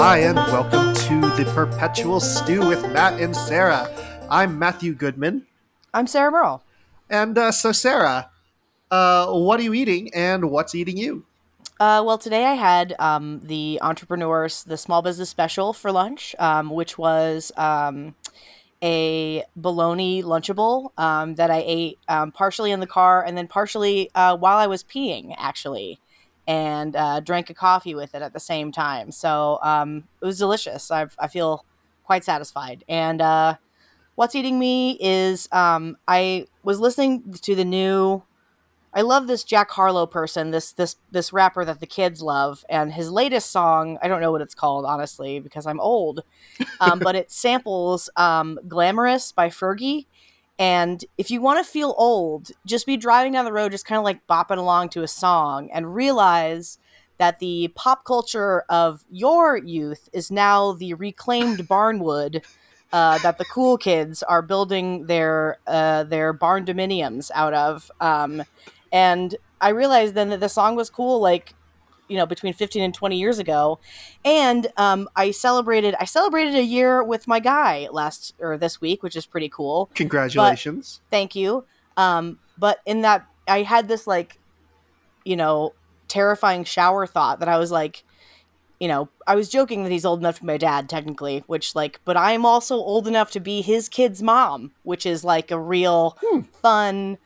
Hi, and welcome to the Perpetual Stew with Matt and Sarah. I'm Matthew Goodman. I'm Sarah Merle. And uh, so, Sarah, uh, what are you eating and what's eating you? Uh, well, today I had um, the entrepreneurs, the small business special for lunch, um, which was um, a bologna lunchable um, that I ate um, partially in the car and then partially uh, while I was peeing, actually, and uh, drank a coffee with it at the same time. So um, it was delicious. I, I feel quite satisfied. And uh, what's eating me is I was listening to the new I love this Jack Harlow person, this this this rapper that the kids love, and his latest song. I don't know what it's called honestly because I'm old, um, but it samples um, "Glamorous" by Fergie. And if you want to feel old, just be driving down the road, just kind of like bopping along to a song, and realize that the pop culture of your youth is now the reclaimed barnwood uh, that the cool kids are building their uh, their barn dominiums out of. Um, and I realized then that the song was cool, like you know, between 15 and 20 years ago. And um, I celebrated I celebrated a year with my guy last or this week, which is pretty cool. Congratulations. But, thank you. Um, but in that I had this like, you know, terrifying shower thought that I was like, you know, I was joking that he's old enough to be my dad, technically, which, like, but I'm also old enough to be his kid's mom, which is like a real hmm. fun,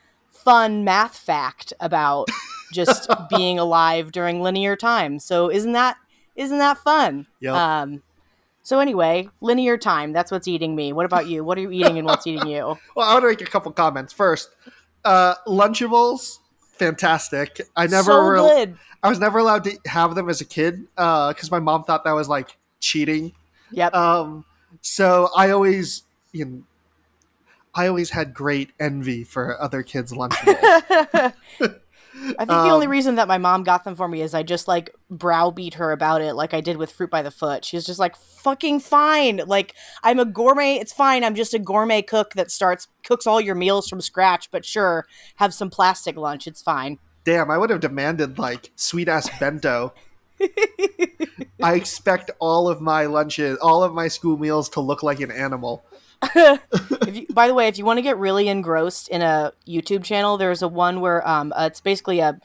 fun math fact about just being alive during linear time. So isn't that isn't that fun? Yeah. Um, so anyway, linear time. That's what's eating me. What about you? What are you eating and what's eating you? well, I want to make a couple comments first. Uh, Lunchables, fantastic. I never so re-. I was never allowed to have them as a kid because uh, my mom thought that was like cheating. Yep. Um, so I always you know, I always had great envy for other kids' lunchables. I think um, the only um, reason that my mom got them for me is I just like browbeat her about it, like I did with fruit by the foot. She's just like, "Fucking fine! Like I'm a gourmet. It's fine. I'm just a gourmet cook that starts cooks all your meals from scratch. But sure, have some plastic lunch. It's fine." Damn, I would have demanded like sweet ass bento. I expect all of my lunches, all of my school meals to look like an animal. you, by the way, if you want to get really engrossed in a YouTube channel, there's a one where um, uh, it's basically a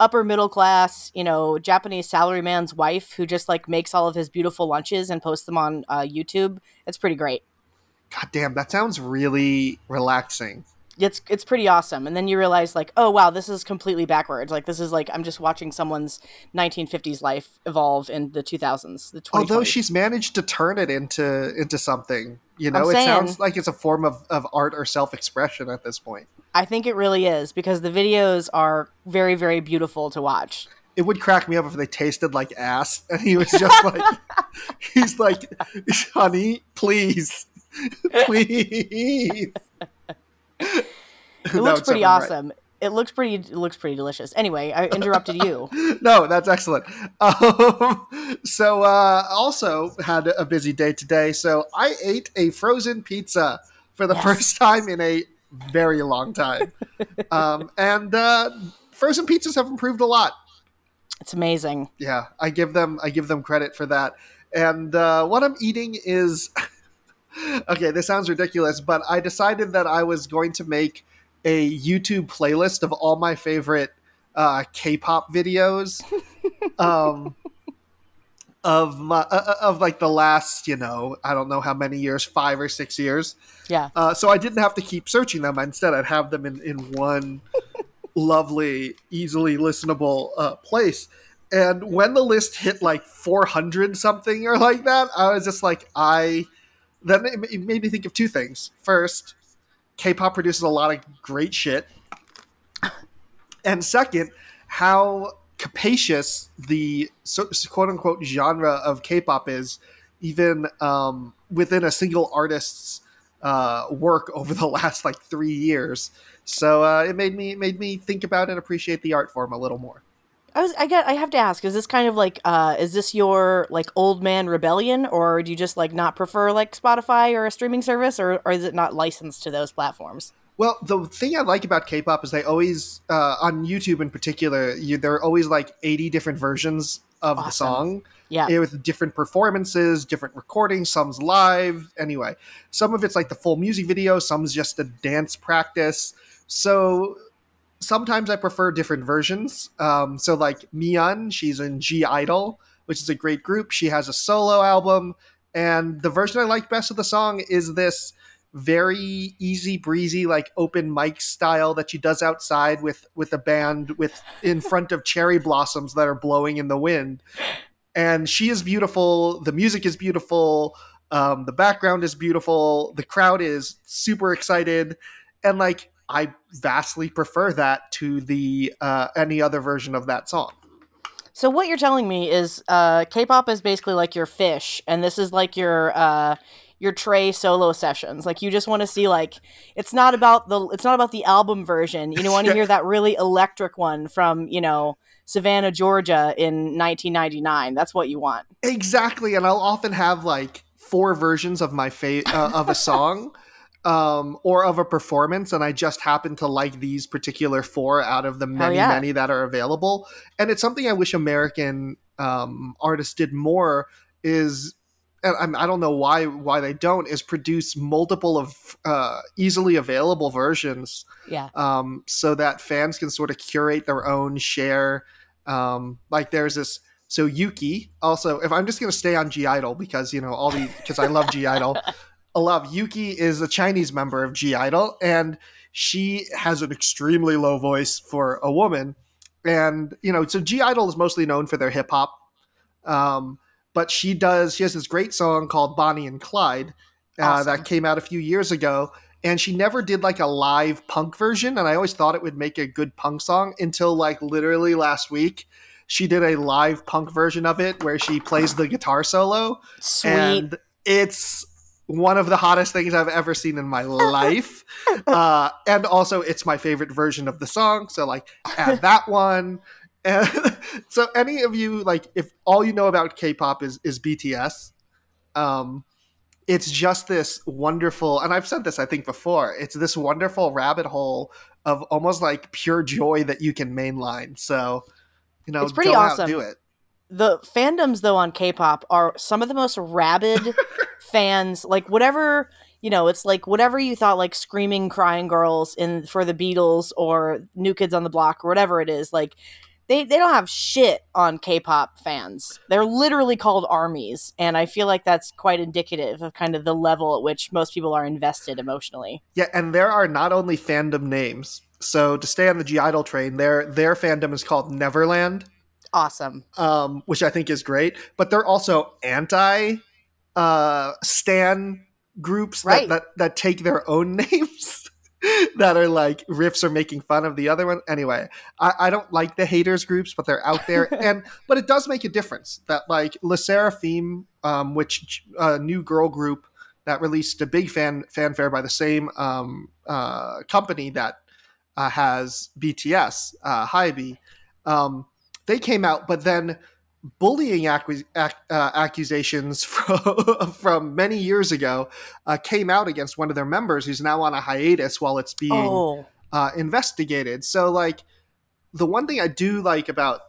upper middle class, you know, Japanese salaryman's wife who just like makes all of his beautiful lunches and posts them on uh, YouTube. It's pretty great. God damn, that sounds really relaxing it's it's pretty awesome. And then you realize like oh wow this is completely backwards. Like this is like i'm just watching someone's 1950s life evolve in the 2000s the 2020s. although she's managed to turn it into into something you know? I'm it saying, sounds like it's a form of, of art or self-expression at this point. I think it really is because the videos are very very beautiful to watch. It would crack me up if they tasted like ass and he was just like he's like honey please please it looks pretty awesome. Right. It looks pretty. It looks pretty delicious. Anyway, I interrupted you. no, that's excellent. Um, so, uh, also had a busy day today. So I ate a frozen pizza for the yes. first time in a very long time, um, and uh, frozen pizzas have improved a lot. It's amazing. Yeah, I give them. I give them credit for that. And uh, what I'm eating is okay, this sounds ridiculous, but I decided that I was going to make a YouTube playlist of all my favorite uh, K-pop videos. um, of my uh, uh, of like the last you know I don't know how many years five or six years. Yeah. Uh, so I didn't have to keep searching them. Instead I'd have them in in one lovely easily listenable uh, place. And when the list hit like 400 something or like that I was just like I then it made me think of two things. First, K-pop produces a lot of great shit, and second, how capacious the quote unquote genre of K-pop is, even um, within a single artist's uh, work over the last like three years. So uh, it made me it made me think about and appreciate the art form a little more. I was I get I have to ask, is this kind of like uh is this your like old man rebellion or do you just like not prefer like Spotify or a streaming service or, or is it not licensed to those platforms? Well, the thing I like about K-pop is they always uh, on YouTube in particular, you, there are always like eighty different versions of the song Yeah. eh, with different performances, different recordings. Some's live. Anyway, some of it's like the full music video. Some's just a dance practice. So sometimes I prefer different versions. Um, so like Miyeon, she's in (G)I-DLE, which is a great group. She has a solo album, and the version I like best of the song is this very easy breezy like open mic style that she does outside with with a band with in front of cherry blossoms that are blowing in the wind. And she is beautiful. The music is beautiful. Um, the background is beautiful. The crowd is super excited. And like i vastly prefer that to the uh, any other version of that song So what you're telling me is uh, K-pop is basically like your Phish, and this is like your uh, your Trey solo sessions. Like you just want to see like it's not about the it's not about the album version. You want to hear that really electric one from you know Savannah, Georgia in 1999. That's what you want. exactly and i'll often have like four versions of my fa- uh, of a song um, or of a performance and i just happen to like these particular four out of the many yeah. many that are available and it's something i wish american um, artists did more is and I'm, i don't know why why they don't is produce multiple of uh, easily available versions Yeah. um, so that fans can sort of curate their own share. Um, like there's this. So Yuqi also, if I'm just gonna stay on (G)I-DLE because you know all the because I love (G)I-DLE, Love Yuqi is a Chinese member of (G)I-DLE and she has an extremely low voice for a woman, and you know so (G)I-DLE is mostly known for their hip hop, um, but she does she has this great song called Bonnie and Clyde uh, Awesome. that came out a few years ago and she never did like a live punk version and i always thought it would make a good punk song until like literally last week she did a live punk version of it where she plays the guitar solo Sweet. and it's one of the hottest things i've ever seen in my life. Uh, and also it's my favorite version of the song so like add that one. And so any of you like if all you know about k-pop is is bts um it's just this wonderful and i've said this i think before it's this wonderful rabbit hole of almost like pure joy that you can mainline. So you know It's pretty awesome. do it the fandoms though on K-pop are some of the most rabid fans. Like whatever you know, it's like whatever you thought like screaming, crying girls in for the Beatles or New Kids on the Block or whatever it is. Like they they don't have shit on K-pop fans. They're literally called armies, and I feel like that's quite indicative of kind of the level at which most people are invested emotionally. yeah and there are not only fandom names so to stay on the (G)I-DLE train their their fandom is called neverland Awesome. um, which I think is great. But they're also anti uh, stan groups that, Right. that that take their own names that are like riffs are making fun of the other one. Anyway, I, I don't like the haters groups, but they're out there, and but it does make a difference that like LE SSERAFIM, um, which a new girl group that released a big fan fanfare by the same um, uh, company that uh, has BTS, uh, Hybe. Um, they came out, but then bullying accu- ac- uh, accusations from, from many years ago uh, came out against one of their members who's now on a hiatus while it's being Oh, uh, investigated. So, like, the one thing I do like about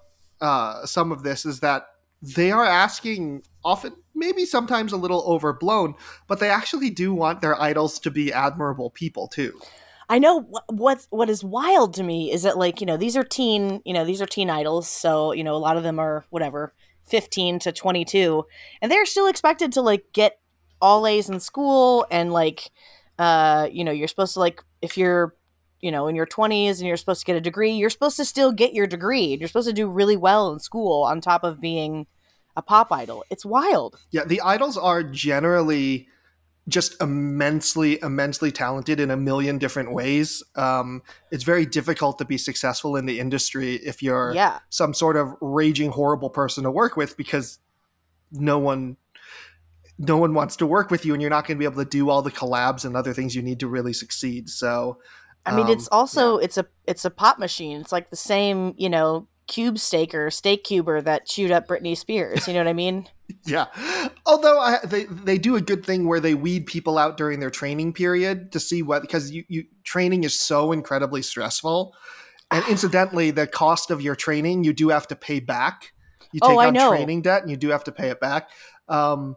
uh, some of this is that they are asking, often, maybe sometimes a little overblown, but they actually do want their idols to be admirable people too. I know what what is wild to me is that like you know these are teen you know these are teen idols so you know a lot of them are whatever 15 to 22 and they're still expected to like get all A's in school and like uh you know you're supposed to like if you're you know in your 20s and you're supposed to get a degree you're supposed to still get your degree. You're supposed to do really well in school on top of being a pop idol. It's wild. Yeah, the idols are generally just immensely, immensely talented in a million different ways. Um, it's very difficult to be successful in the industry if you're yeah some sort of raging horrible person to work with because no one no one wants to work with you and you're not going to be able to do all the collabs and other things you need to really succeed so I mean, um, it's also it's a it's a pop machine. It's like the same, you know, cube staker, steak cuber that chewed up Britney Spears. You know what I mean? Yeah. Although I, they they do a good thing where they weed people out during their training period to see what because you, you training is so incredibly stressful. And incidentally, the cost of your training you do have to pay back. You take Oh, I on know. training debt and you do have to pay it back. Um,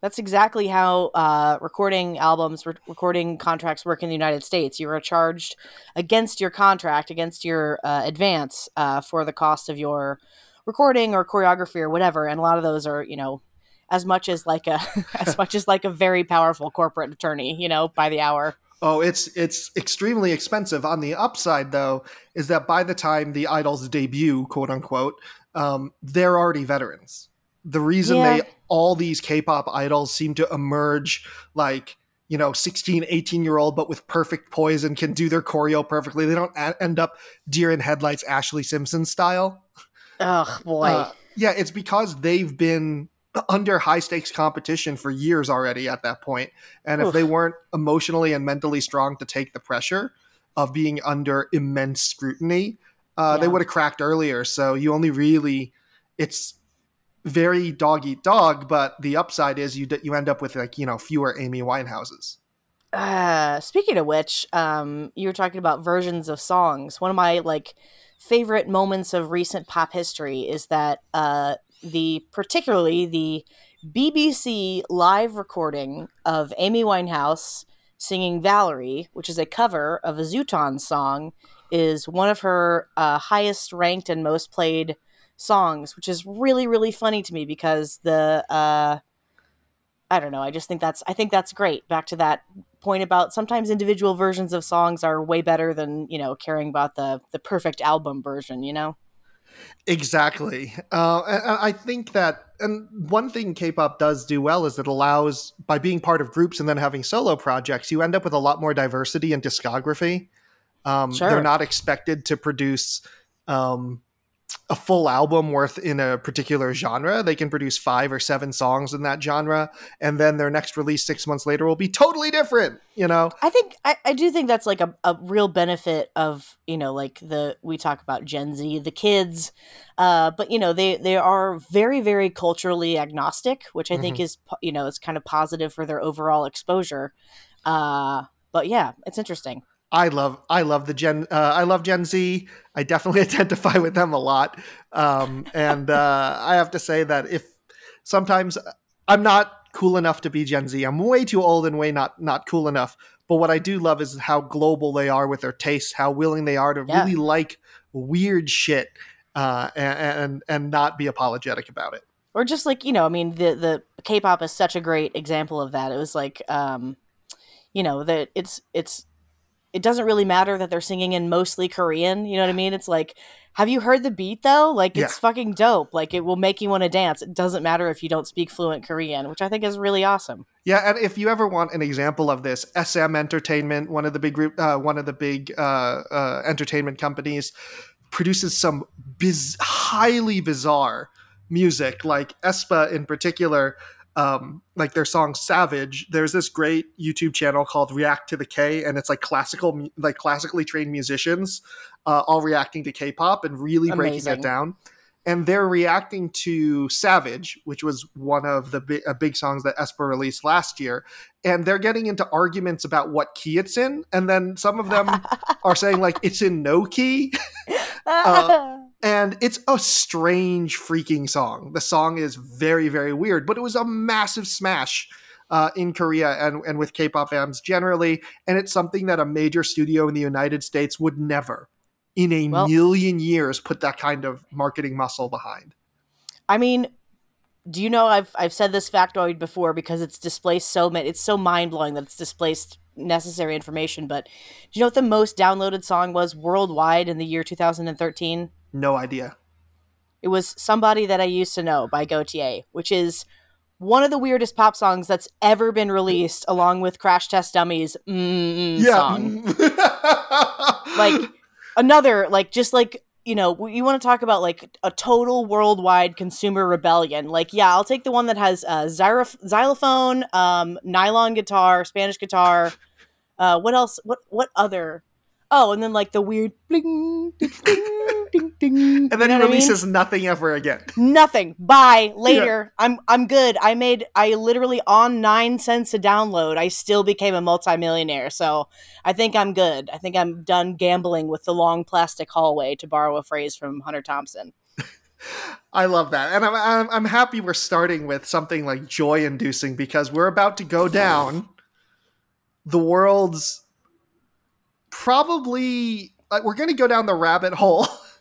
That's exactly how uh, recording albums, re- recording contracts work in the United States. You are charged against your contract, against your uh, advance uh, for the cost of your recording or choreography or whatever. And a lot of those are, you know, as much as like a as much as like a very powerful corporate attorney, you know, by the hour. Oh, it's it's extremely expensive. On the upside, though, is that by the time the idols debut, quote unquote, um, they're already veterans. The reason Yeah. they all these K-pop idols seem to emerge like you know 16 18 year old but with perfect poise and can do their choreo perfectly they don't a- end up deer in headlights ashlee simpson style Ugh, boy. Uh, yeah, it's because they've been under high stakes competition for years already at that point. And if Oof. they weren't emotionally and mentally strong to take the pressure of being under immense scrutiny, uh, they would have cracked earlier. So you only really, it's very dog eat dog, but the upside is you d- you end up with like you know fewer Amy Winehouses. Uh, speaking of which, um, you were talking about versions of songs. One of my like favorite moments of recent pop history is that uh, the particularly the BBC live recording of Amy Winehouse singing Valerie, which is a cover of a Zutons song, is one of her uh, highest ranked and most played songs, which is really really funny to me because the uh, I don't know. I just think that's I think that's great. Back to that point about sometimes individual versions of songs are way better than you know caring about the the perfect album version. You know. Exactly. Uh, I think that, and one thing K pop does do well is it allows, by being part of groups and then having solo projects, you end up with a lot more diversity in discography. Um, Sure. They're not expected to produce um, a full album worth in a particular genre. They can produce five or seven songs in that genre, and then their next release six months later will be totally different, you know? I think I, I do think that's like a, a real benefit of you know like the we talk about Gen Z the kids, uh, but you know they they are very very culturally agnostic, which I think is you know it's kind of positive for their overall exposure. Uh, but yeah, it's interesting. I love I love the Gen uh, I love Gen Z. I definitely identify with them a lot, um, and uh, I have to say that if sometimes I'm not cool enough to be Gen Z, I'm way too old and way not not cool enough. But what I do love is how global they are with their tastes, how willing they are to Yeah. really like weird shit uh, and, and and not be apologetic about it. or just like you know i mean the the k-pop is such a great example of that it was like um you know that it's it's it doesn't really matter that they're singing in mostly korean you know what i mean? It's like have you heard the beat though? Like it's fucking dope. Like it will make you want to dance. It doesn't matter if you don't speak fluent korean which i think is really awesome. Yeah, and if you ever want an example of this, SM Entertainment, one of the big group, uh, one of the big uh, uh, entertainment companies, produces some biz- highly bizarre music. Like aespa in particular, um, like their song "Savage." There's this great YouTube channel called React to the K, and it's like classical, like classically trained musicians, uh, all reacting to K-pop and really breaking Amazing. it down and they're reacting to Savage, which was one of the big, uh, big songs that aespa released last year, and they're getting into arguments about what key it's in, and then some of them are saying like it's in no key, Uh, and it's a strange freaking song. The song is very very weird, but it was a massive smash. Uh, in Korea and, and with K-pop fans generally, and it's something that a major studio in the United States would never, in a Well- million years, put that kind of marketing muscle behind. I mean, do you know I've I've said this factoid before because it's displaced so many. It's so mind blowing that it's displaced necessary information. But do you know what the most downloaded song was worldwide in the year 2013? No idea. It was "Somebody That I Used to Know" by Gotye, which is one of the weirdest pop songs that's ever been released, along with Crash Test Dummies' mm, song. Like another, like just like you know, you want to talk about like a total worldwide consumer rebellion. Like, yeah, I'll take the one that has uh, xyroph- xylophone, um, nylon guitar, Spanish guitar. Uh, what else? What what other? Oh, and then like the weird bling, ding, ding, ding, and then You know he what I mean? releases nothing ever again. Nothing. Bye. Later. I'm I'm good. I made I literally on nine cents a download. I still became a multimillionaire. So I think I'm good. I think I'm done gambling with the long plastic hallway, to borrow a phrase from Hunter Thompson. I love that, and I'm, I'm I'm happy we're starting with something like joy-inducing because we're about to go down the world's probably uh, we're going to go down the rabbit hole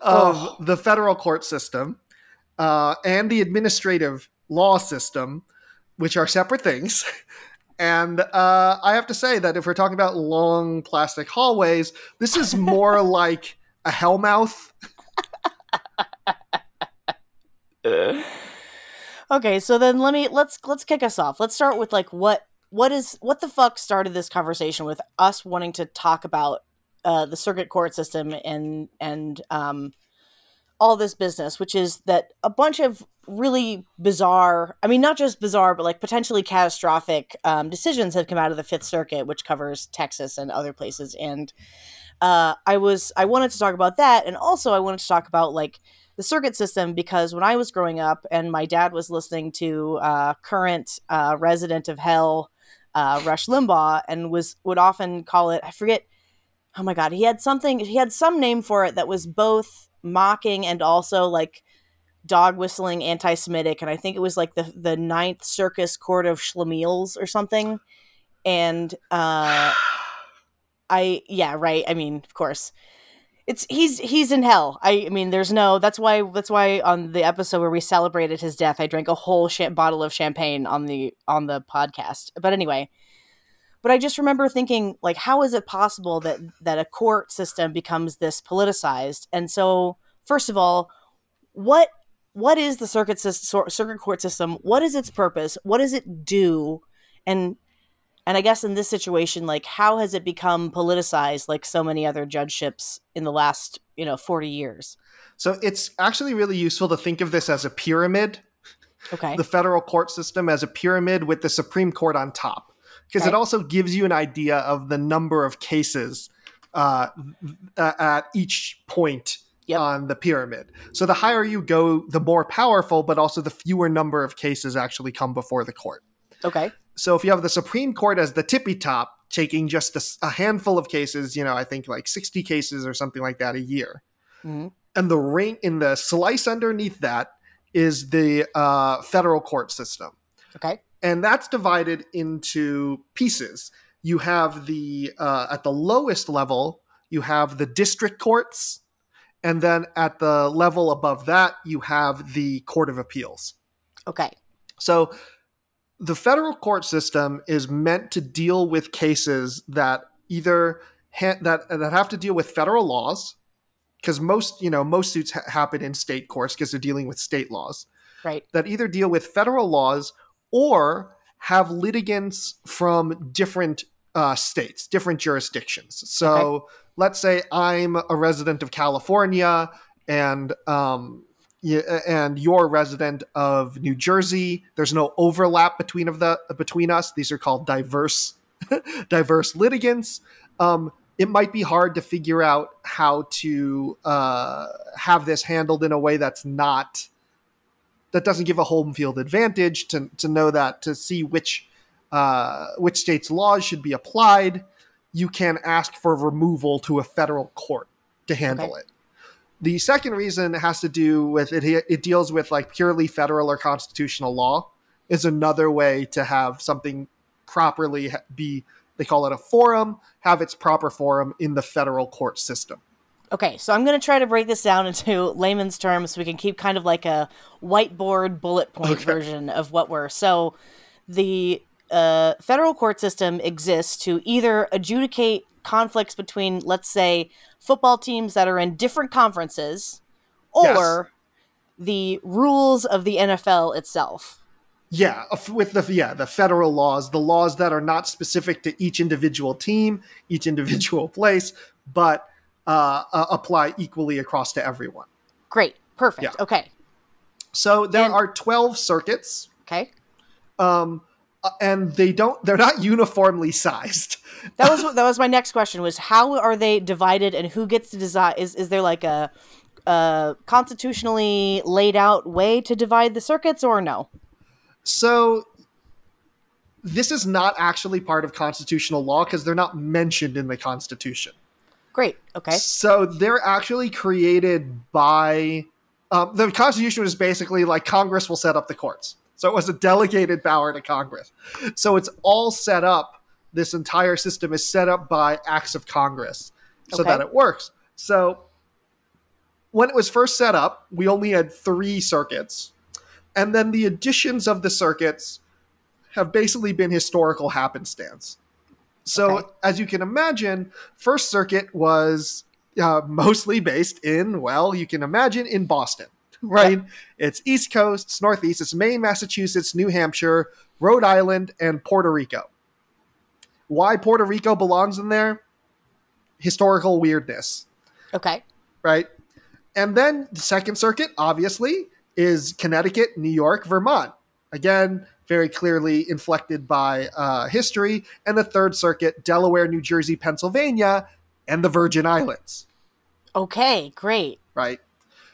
of Oh. the federal court system uh, and the administrative law system, which are separate things. And uh, I have to say that if we're talking about long plastic hallways, this is more like a hellmouth Okay, so then let me let's let's kick us off. Let's start with like what what is what the fuck started this conversation with us wanting to talk about uh, the circuit court system and and um, all this business, which is that a bunch of really bizarre, I mean, not just bizarre, but like potentially catastrophic um, decisions have come out of the Fifth Circuit, which covers Texas and other places. And uh, I was I wanted to talk about that, and also I wanted to talk about like the circuit system because when I was growing up and my dad was listening to uh, current uh, resident of hell, uh, Rush Limbaugh, and was would often call it I forget. Oh my god, he had something. He had some name for it that was both mocking and also like dog whistling, anti-Semitic, and I think it was like the the Ninth Circus Court of Schlemiels or something. And uh, I yeah right. I mean, of course it's he's he's in hell. I, I mean, there's no. That's why that's why on the episode where we celebrated his death, I drank a whole sh- bottle of champagne on the on the podcast. But anyway, but I just remember thinking, like, how is it possible that that a court system becomes this politicized? And so, first of all, what what is the circuit system, circuit court system? What is its purpose? What does it do? And and I guess in this situation, like, how has it become politicized like so many other judgeships in the last, you know, 40 years? So it's actually really useful to think of this as a pyramid, Okay. the federal court system as a pyramid with the Supreme Court on top, because it also gives you an idea of the number of cases uh, at each point Yep. on the pyramid. So the higher you go, the more powerful, but also the fewer number of cases actually come before the court. okay. So if you have the Supreme Court as the tippy top, taking just a handful of cases, you know, I think like 60 cases or something like that a year. Mhm. And the ring in the slice underneath that is the uh, federal court system. Okay. And that's divided into pieces. You have the, uh, at the lowest level, you have the district courts. And then at the level above that, you have the Court of Appeals. Okay. So the federal court system is meant to deal with cases that either ha- that that have to deal with federal laws because most you know most suits ha- happen in state courts because they're dealing with state laws Right. that either deal with federal laws or have litigants from different uh, states, different jurisdictions. So let's say I'm a resident of California and um, and you're a resident of New Jersey. There's no overlap between of the between us. These are called diverse diverse litigants. Um, it might be hard to figure out how to uh, have this handled in a way that's not that doesn't give a home field advantage to, to know that to see which uh, which state's laws should be applied you can ask for removal to a federal court to handle Okay. it the second reason has to do with it it deals with like purely federal or constitutional law is another way to have something properly be they call it a forum have its proper forum in the federal court system Okay, so I'm going to try to break this down into layman's terms so we can keep kind of like a whiteboard bullet point Okay. version of what we're. So the uh, federal court system exists to either adjudicate conflicts between, let's say, football teams that are in different conferences or the rules of the NFL itself. Yeah, with the yeah the federal laws, the laws that are not specific to each individual team, each individual place, but uh, uh, apply equally across to everyone. Great. Perfect. Yeah. Okay. So there And- are twelve circuits, Okay. um, uh, and they don't they're not uniformly sized. That was that was my next question. Was how are they divided and who gets to decide? Is is there like a, a constitutionally laid out way to divide the circuits or no? So this is not actually part of constitutional law because they're not mentioned in the Constitution. Great. Okay. So they're actually created by um, the Constitution is basically like Congress will set up the courts. So it was a delegated power to Congress. So it's all set up. This entire system is set up by acts of Congress so Okay. that it works. So when it was first set up, we only had three circuits. And then the additions of the circuits have basically been historical happenstance. So, Okay. as you can imagine, First Circuit was uh, mostly based in, well, you can imagine, in Boston, right? It's East Coast, it's Northeast, it's Maine, Massachusetts, New Hampshire, Rhode Island, and Puerto Rico. Why Puerto Rico belongs in there? Historical weirdness Okay. right? And then the Second Circuit, obviously, is Connecticut, New York, Vermont. Again, very clearly inflected by uh, history. And the Third Circuit, Delaware, New Jersey, Pennsylvania, and the Virgin Islands, Okay. Great. right?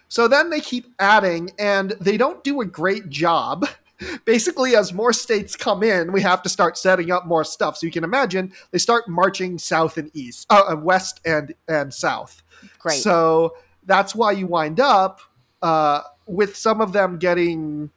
So then they keep adding, and they don't do a great job. Basically, as more states come in, we have to start setting up more stuff. So you can imagine they start marching south and east, uh, uh, west and and south. Great. So that's why you wind up uh, with some of them getting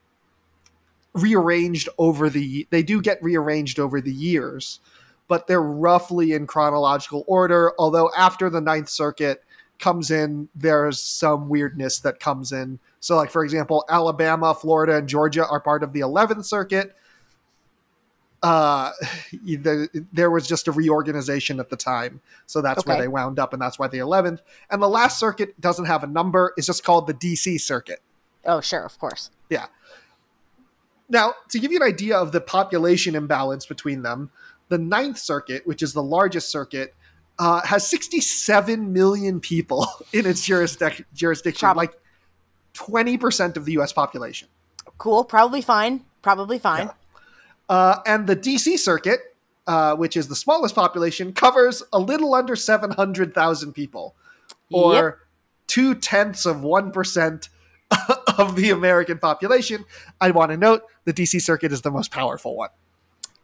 rearranged over the. They do get rearranged over the years, but they're roughly in chronological order. Although after the Ninth Circuit comes in, there's some weirdness that comes in. So, like for example, Alabama, Florida, and Georgia are part of the Eleventh Circuit. Uh, there, there was just a reorganization at the time, so that's where they wound up, and that's why the Eleventh. And the last circuit doesn't have a number; it's just called the DC Circuit. oh, sure. Of course. Yeah. Now, to give you an idea of the population imbalance between them, the Ninth Circuit, which is the largest circuit, uh, has 67 million people in its jurisdic- jurisdiction, Prob- like 20% of the US population. Cool. Probably fine. Probably fine. Yeah. Uh, and the DC Circuit, uh, which is the smallest population, covers a little under 700,000 people, or Yep. two tenths of 1% of the American population. I want to note the DC Circuit is the most powerful one.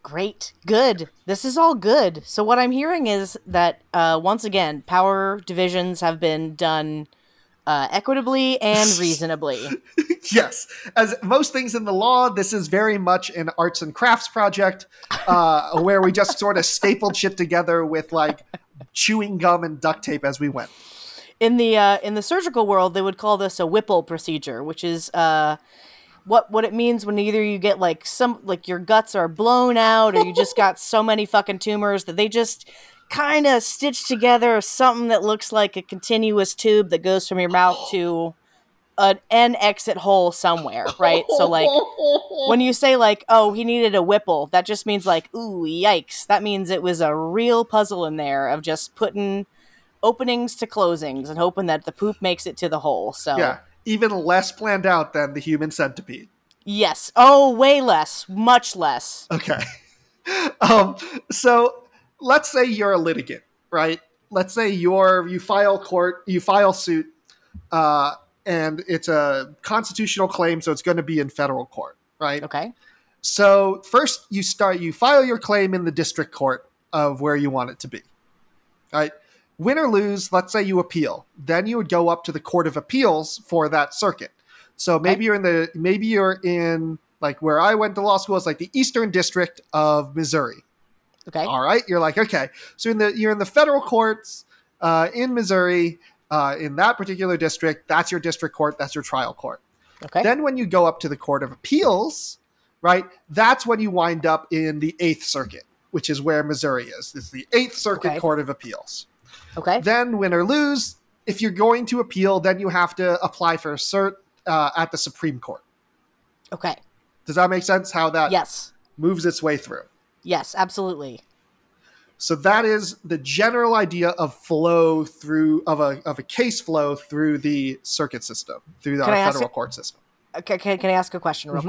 Great. Good. This is all good. So what I'm hearing is that uh, once again, power divisions have been done uh, equitably and reasonably. yes, as most things in the law, this is very much an arts and crafts project uh, where we just sort of stapled shit together with like chewing gum and duct tape as we went. In the uh, in the surgical world, they would call this a Whipple procedure, which is uh, what what it means when either you get like some like your guts are blown out, or you just got so many fucking tumors that they just kind of stitch together something that looks like a continuous tube that goes from your mouth to an an exit hole somewhere, right? So like when you say like, oh, he needed a Whipple, that just means like, ooh, yikes. That means it was a real puzzle in there of just putting openings to closings and hoping that the poop makes it to the hole. So Yeah, even less planned out than the human centipede. yes. Oh, way less. Much less. Okay. um, so let's say you're a litigant, right? Let's say you're you file court, you file suit, uh, and it's a constitutional claim, so it's going to be in federal court, right? Okay. So first you start you file your claim in the district court of where you want it to be. Right? Win or lose, let's say you appeal. Then you would go up to the court of appeals for that circuit. So maybe you're in the maybe you're in like where I went to law school is like the Eastern District of Missouri. Okay. All right, you're like okay, so in the you're in the federal courts uh, in Missouri uh, in that particular district. That's your district court. That's your trial court. Okay. Then when you go up to the Court of Appeals, right, that's when you wind up in the Eighth Circuit, which is where Missouri is. It's the Eighth Circuit Okay. Court of Appeals. Okay. Then win or lose, if you're going to appeal, then you have to apply for a cert uh, at the Supreme Court. Okay. Does that make sense? How that Yes. moves its way through. Yes. Absolutely. So that is the general idea of flow through of a of a case flow through the circuit system, through the Can I ask federal it- court system. Okay. Can, can I ask a question real Mhm.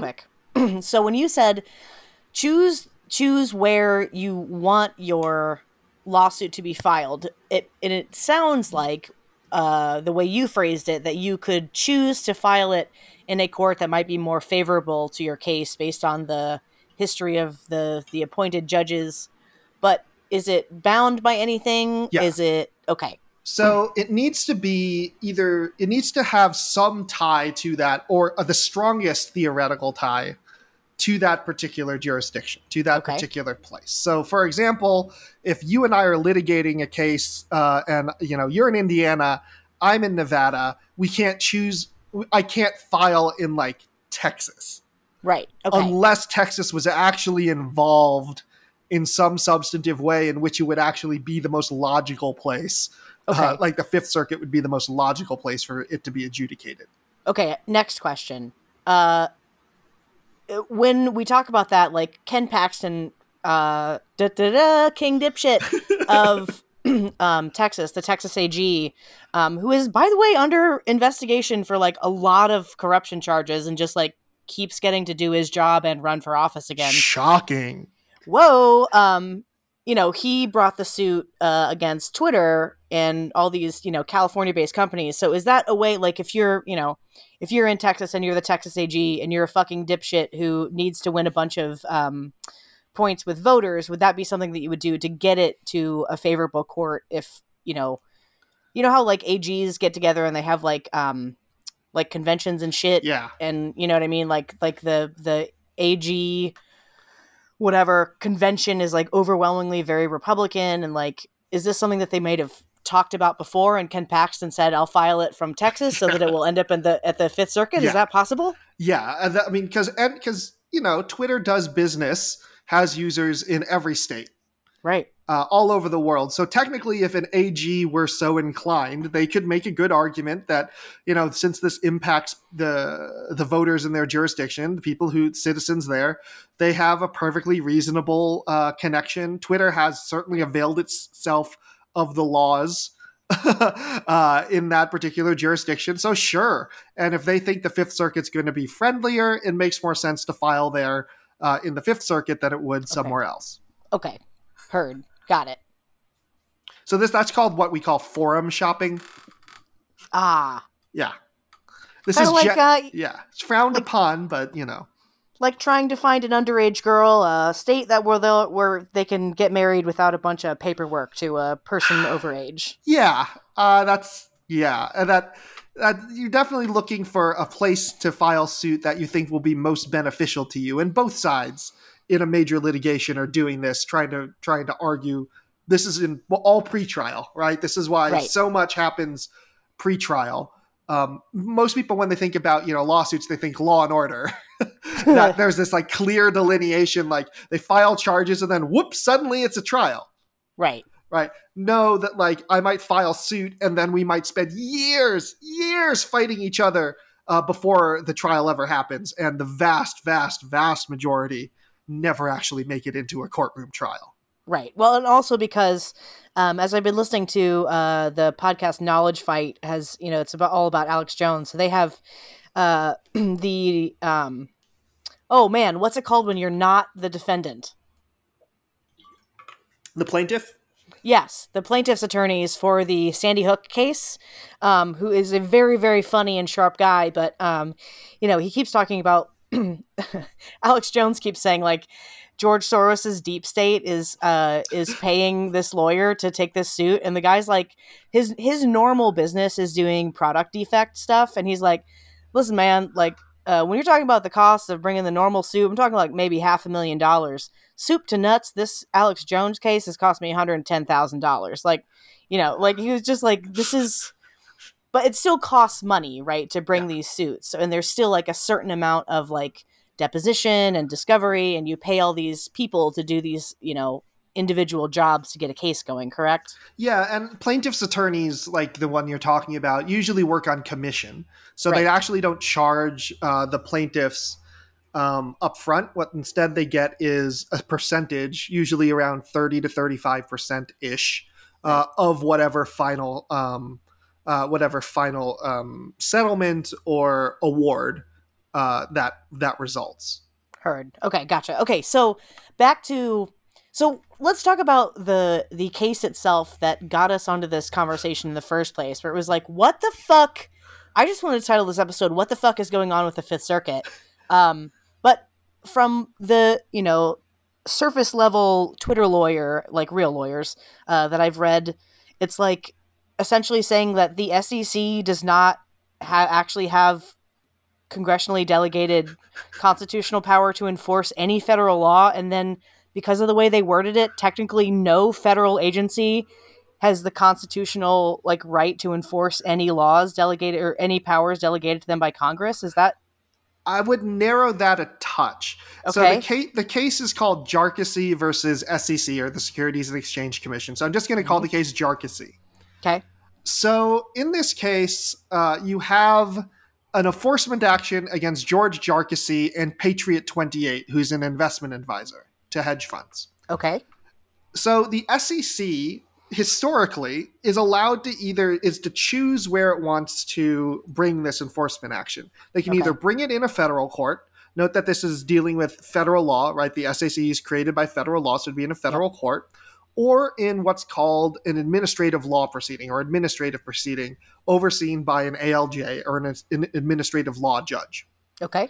quick? so when you said choose choose where you want your lawsuit to be filed, it and it sounds like uh, the way you phrased it that you could choose to file it in a court that might be more favorable to your case based on the history of the the appointed judges. But is it bound by anything? Yeah. Is it okay? So it needs to be either it needs to have some tie to that, or uh, the strongest theoretical tie to that particular jurisdiction, to that Okay. particular place. So, for example, if you and I are litigating a case, uh, and you know you're in Indiana, I'm in Nevada, we can't choose. I can't file in like Texas Right. Okay. unless Texas was actually involved in some substantive way in which it would actually be the most logical place. Okay. Uh, like the Fifth Circuit would be the most logical place for it to be adjudicated. Okay, next question. Uh, when we talk about that, like Ken Paxton, uh, da, da, da, King Dipshit of um, Texas, the Texas AG, um, who is, by the way, under investigation for like a lot of corruption charges and just like keeps getting to do his job and run for office again. Shocking. Whoa. Um, you know, he brought the suit uh, against Twitter and all these, you know, California based companies. So is that a way, like, if you're, you know, if you're in Texas and you're the Texas AG and you're a fucking dipshit who needs to win a bunch of um, points with voters, would that be something that you would do to get it to a favorable court if, you know, you know how like AGs get together and they have like, um, like conventions and shit Yeah. and you know what I mean like like the the AG whatever convention is like overwhelmingly very Republican and like is this something that they might have talked about before and Ken Paxton said I'll file it from Texas so that it will end up in the at the 5th circuit Yeah. is that possible? Yeah. Uh, that- I mean, because, and because, you know, Twitter does business, has users in every state. Right. Uh, all over the world. So technically, if an AG were so inclined, they could make a good argument that you know since this impacts the the voters in their jurisdiction, the people who citizens there, they have a perfectly reasonable uh, connection. Twitter has certainly availed itself of the laws. uh, in that particular jurisdiction, so sure. And if they think the Fifth Circuit's going to be friendlier, it makes more sense to file there uh, in the Fifth Circuit than it would somewhere else. Okay. Heard. Got it. So this that's called what we call forum shopping. Ah. Yeah. This Kind is like ge- uh yeah, it's frowned upon, but you know. like trying to find an underage girl, a state that where they where they can get married without a bunch of paperwork to a person overage. Yeah. Uh that's yeah, and that that you're definitely looking for a place to file suit that you think will be most beneficial to you and both sides in a major litigation are doing this trying to trying to argue this is in all pre-trial, right? This is why Right. so much happens pre-trial. Um, most people, when they think about you know lawsuits, they think law and order. that there's this like clear delineation, like they file charges and then whoops, suddenly it's a trial, Right. right? Know that like I might file suit and then we might spend years, years fighting each other uh, before the trial ever happens, and the vast, vast, vast majority never actually make it into a courtroom trial. Right. Well, and also because um, as I've been listening to uh, the podcast Knowledge Fight has, you know, it's about all about Alex Jones. So they have uh, the um, oh man, what's it called when you're not the defendant? The plaintiff, Yes, the plaintiff's attorneys for the Sandy Hook case, um, who is a very, very funny and sharp guy, but um, you know, he keeps talking about Alex Jones keeps saying like George Soros's deep state is uh is paying this lawyer to take this suit, and the guy's like his his normal business is doing product defect stuff, and he's like, listen, man, like uh, when you're talking about the cost of bringing the normal suit, I'm talking like maybe half a million dollars. Soup to nuts. This Alex Jones case has cost me 110 thousand dollars. Like, you know, like he was just like, this is, but it still costs money, right, to bring these suits, and there's still like a certain amount of like deposition and discovery, and you pay all these people to do these, you know, individual jobs to get a case going. Correct? Yeah, and plaintiffs' attorneys, like the one you're talking about, usually work on commission. So they actually don't charge uh, the plaintiffs um, up front. What instead they get is a percentage, usually around 30 to 35% ish, uh, of whatever final. Um, uh, whatever final um, settlement or award uh, that that results. Heard. Okay, gotcha. Okay, so back to So let's talk about the the case itself that got us onto this conversation in the first place, where it was like, what the fuck? I just wanted to title this episode "What the fuck is going on with the Fifth Circuit?" Um, but from the you know surface level Twitter lawyer, like real lawyers uh, that I've read, it's like essentially saying that the SEC does not ha- actually have congressionally delegated constitutional power to enforce any federal law, and then because of the way they worded it, technically no federal agency has the constitutional like right to enforce any laws delegated or any powers delegated to them by Congress. Is that I would narrow that a touch. So Okay. the case the case is called Jarkesy versus SEC or the Securities and Exchange Commission. So I'm just going to call mm-hmm. the case Jarkesy. okay? So in this case, uh, you have an enforcement action against George Jarkesy and Patriot 28, who's an investment advisor to hedge funds. Okay. So the SEC historically is allowed to either is to choose where it wants to bring this enforcement action. They can Okay. either bring it in a federal court. Note that this is dealing with federal law, right? The SEC is created by federal law, so it'd be in a federal court, or in what's called an administrative law proceeding or administrative proceeding overseen by an ALJ or an, an administrative law judge. Okay.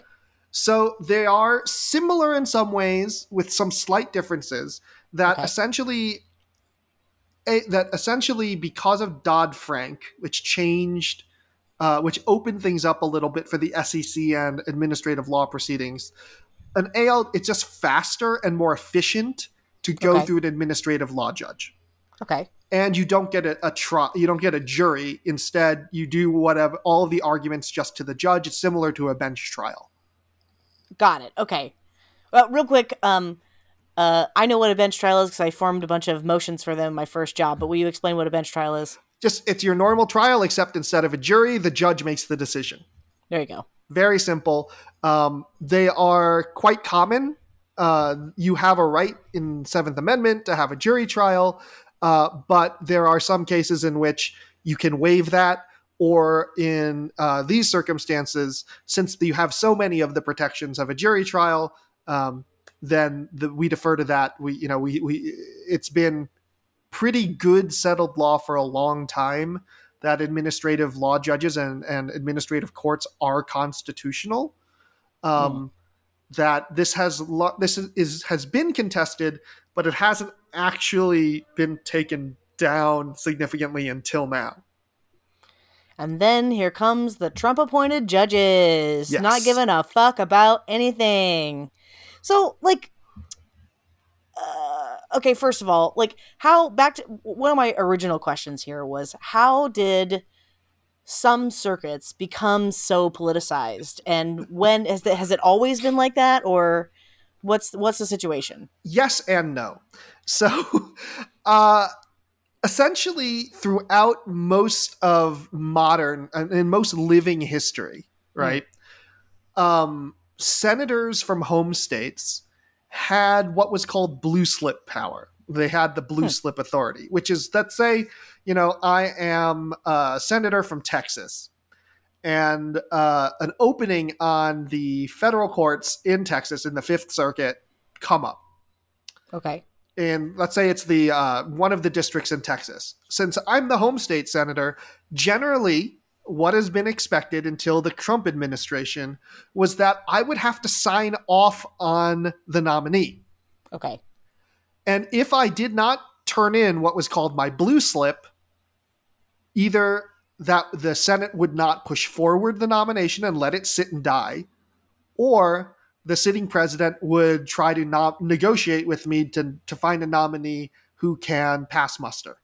So they are similar in some ways, with some slight differences. That Okay. essentially, a, that essentially because of Dodd Frank, which changed, uh, which opened things up a little bit for the SEC and administrative law proceedings. An AL, it's just faster and more efficient to go Okay. through an administrative law judge Okay. and you don't get a, a trial you don't get a jury instead you do whatever all the arguments just to the judge it's similar to a bench trial Got it. Okay. Well, real quick, um, uh, I know what a bench trial is because I formed a bunch of motions for them in my first job. But will you explain what a bench trial is? just it's your normal trial except instead of a jury the judge makes the decision There you go. very simple um, they are quite common uh, you have a right in seventh amendment to have a jury trial uh, but there are some cases in which you can waive that or in uh, these circumstances since you have so many of the protections of a jury trial um, then the, we defer to that we you know we, we it's been pretty good settled law for a long time that administrative law judges and, and administrative courts are constitutional. Um, That this has lo- this is, is has been contested, but it hasn't actually been taken down significantly until now. And then here comes the Trump appointed judges, Yes. not giving a fuck about anything. So, like, uh, okay, first of all, like, how, back to one of my original questions here was how did some circuits become so politicized? And when has, the, has it always been like that? Or what's, what's the situation? Yes and no. So, uh, essentially, throughout most of modern and most living history, right? Um, senators from home states had what was called blue slip power. They had the blue Hmm. slip authority, which is, let's say, you know, I am a senator from Texas, and uh, an opening on the federal courts in Texas in the Fifth Circuit come up Okay. and let's say it's the uh, one of the districts in Texas. Since I'm the home state senator, generally what has been expected until the Trump administration was that I would have to sign off on the nominee. Okay. And if I did not turn in what was called my blue slip, either that the Senate would not push forward the nomination and let it sit and die, or the sitting president would try to no- negotiate with me to, to find a nominee who can pass muster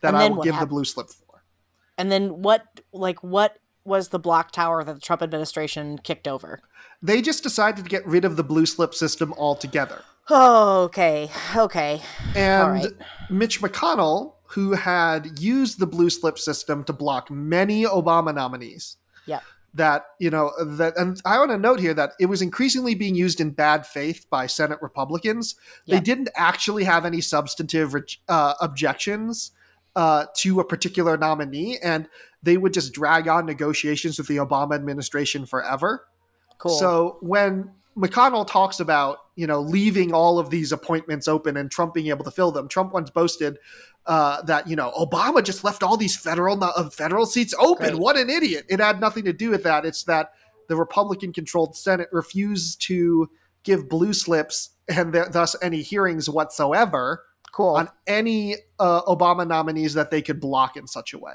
that I will give the blue slip for. And then what, like, what was the block tower that the Trump administration kicked over? They just decided to get rid of the blue slip system altogether. Oh, okay. Okay. And right. Mitch McConnell, who had used the blue slip system to block many Obama nominees, Yep. that you know that, and I want to note here that it was increasingly being used in bad faith by Senate Republicans. They didn't actually have any substantive uh, objections uh, to a particular nominee, and they would just drag on negotiations with the Obama administration forever. Cool. So when McConnell talks about you know leaving all of these appointments open and Trump being able to fill them. Trump once boasted uh, that you know Obama just left all these federal uh, federal seats open. Great. What an idiot! It had nothing to do with that. It's that the Republican-controlled Senate refused to give blue slips and th- thus any hearings whatsoever Cool. on any uh, Obama nominees that they could block in such a way.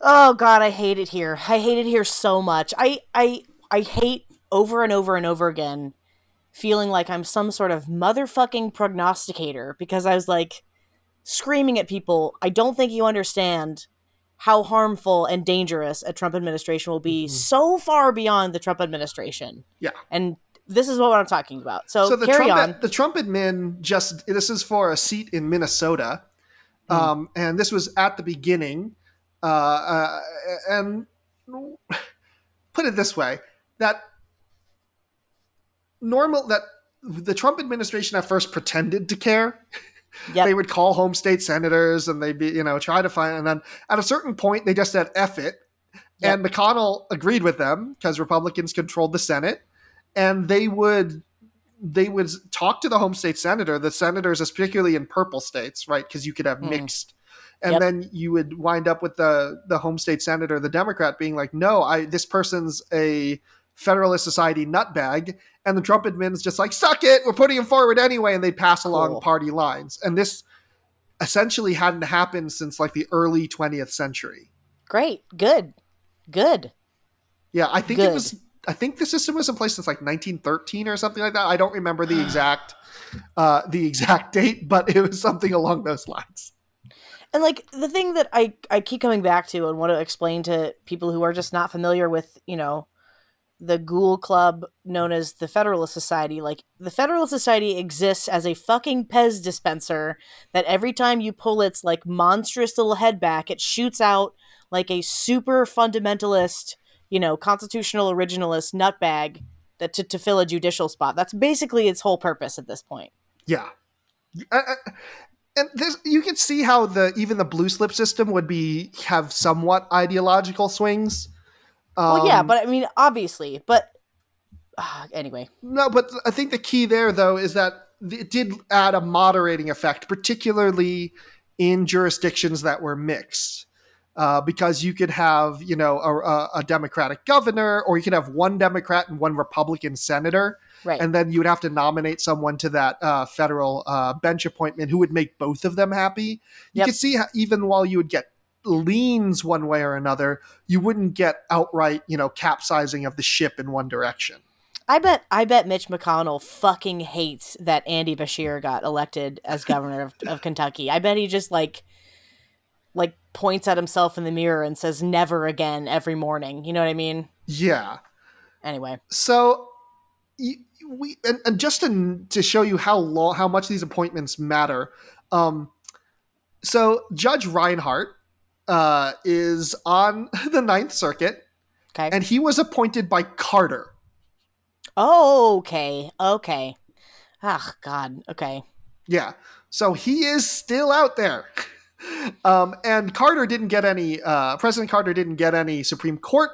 Oh god, I hate it here. I hate it here so much. I I I hate over and over and over again feeling like I'm some sort of motherfucking prognosticator because I was like screaming at people, I don't think you understand how harmful and dangerous a Trump administration will be Mhm. so far beyond the Trump administration. Yeah. And this is what I'm talking about. So, so the carry Trump, on. the Trump admin just this is for a seat in Minnesota, Hmm. um, and this was at the beginning, uh, uh, and put it this way that normal that the Trump administration at first pretended to care. Yep. They would call home state senators and they'd be you know try to find and then at a certain point they just said F it. And McConnell agreed with them because Republicans controlled the Senate, and they would they would talk to the home state senator, the senators, particularly in purple states, right? Because you could have Hmm. mixed, and Yep. then you would wind up with the the home state senator, the Democrat, being like, "No, I this person's a Federalist Society nutbag," and the Trump admin's just like, "Suck it, we're putting him forward anyway," and they pass along Cool. party lines, and this essentially hadn't happened since like the early 20th century. Great. Good. Good. Yeah, I think it was. I think the system was in place since like 1913 or something like that. I don't remember the exact uh, the exact date, but it was something along those lines. And like the thing that I I keep coming back to and want to explain to people who are just not familiar with, you know, the ghoul club known as the Federalist Society, like the Federalist Society exists as a fucking Pez dispenser that every time you pull its like monstrous little head back, it shoots out like a super fundamentalist, you know, constitutional originalist nutbag that to, to fill a judicial spot. That's basically its whole purpose at this point. Yeah, I- I- and this you can see how the even the blue slip system would be have somewhat ideological swings. Well, yeah, Um, but I mean, obviously, but uh, anyway. No, but I think the key there, though, is that it did add a moderating effect, particularly in jurisdictions that were mixed. Uh, because you could have, you know, a, a, a Democratic governor, or you could have one Democrat and one Republican senator, Right. and then you would have to nominate someone to that uh, federal uh, bench appointment who would make both of them happy. You Yep. could see how, even while you would get leans one way or another, you wouldn't get outright, you know, capsizing of the ship in one direction. I bet I bet Mitch McConnell fucking hates that Andy Beshear got elected as governor of, of Kentucky. I bet he just like like points at himself in the mirror and says never again every morning. You know what I mean? Yeah. Anyway. So we and, and just to, to show you how long how much these appointments matter. Um, so Judge Reinhardt uh, is on the Ninth Circuit, Okay. and he was appointed by Carter. oh, okay. Okay. Ah, God. Okay. Yeah, so he is still out there. Um, and Carter didn't get any. Uh, President Carter didn't get any Supreme Court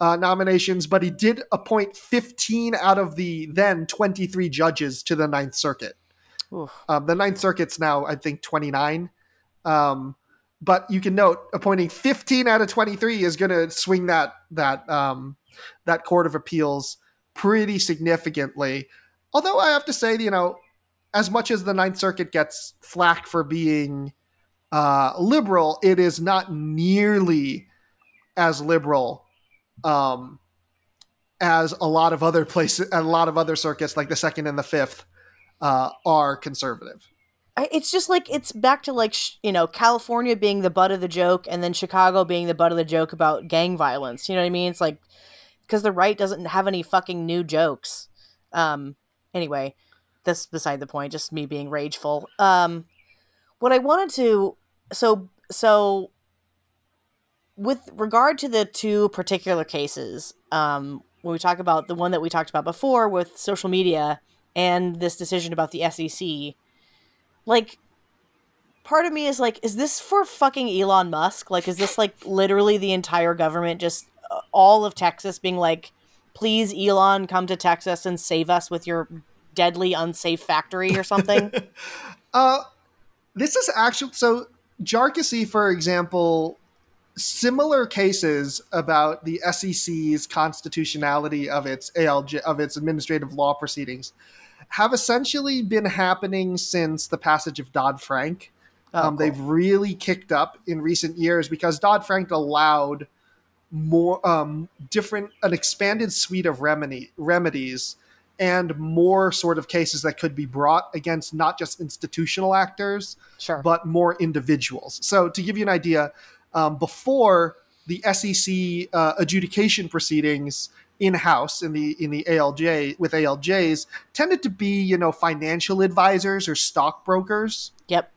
uh, nominations, but he did appoint 15 out of the then 23 judges to the Ninth Circuit. Um, the Ninth Circuit's now, I think, 29. Um, but you can note appointing 15 out of 23 is going to swing that that um, that Court of Appeals pretty significantly. Although I have to say, you know, as much as the Ninth Circuit gets flack for being uh, liberal, it is not nearly as liberal um, as a lot of other places, a lot of other circuits, like the Second and the Fifth, uh, are conservative. It's just like it's back to like you know California being the butt of the joke and then Chicago being the butt of the joke about gang violence. You know what I mean? It's like because the right doesn't have any fucking new jokes. Um. Anyway, that's beside the point. Just me being rageful. Um. What I wanted to so so with regard to the two particular cases, um, when we talk about the one that we talked about before with social media and this decision about the SEC, like part of me is like is this for fucking Elon Musk? Like is this like literally the entire government just uh, all of Texas being like please Elon come to Texas and save us with your deadly unsafe factory or something? uh, this is actually so Jarkesy, for example, similar cases about the SEC's constitutionality of its ALJ of its administrative law proceedings have essentially been happening since the passage of Dodd Frank. Oh, um, cool. They've really kicked up in recent years because Dodd Frank allowed more um, different, an expanded suite of remedy remedies and more sort of cases that could be brought against not just institutional actors, sure. but more individuals. So, to give you an idea, um, before the SEC uh, adjudication proceedings in house in the in the ALJ with ALJs tended to be you know financial advisors or stockbrokers. Yep.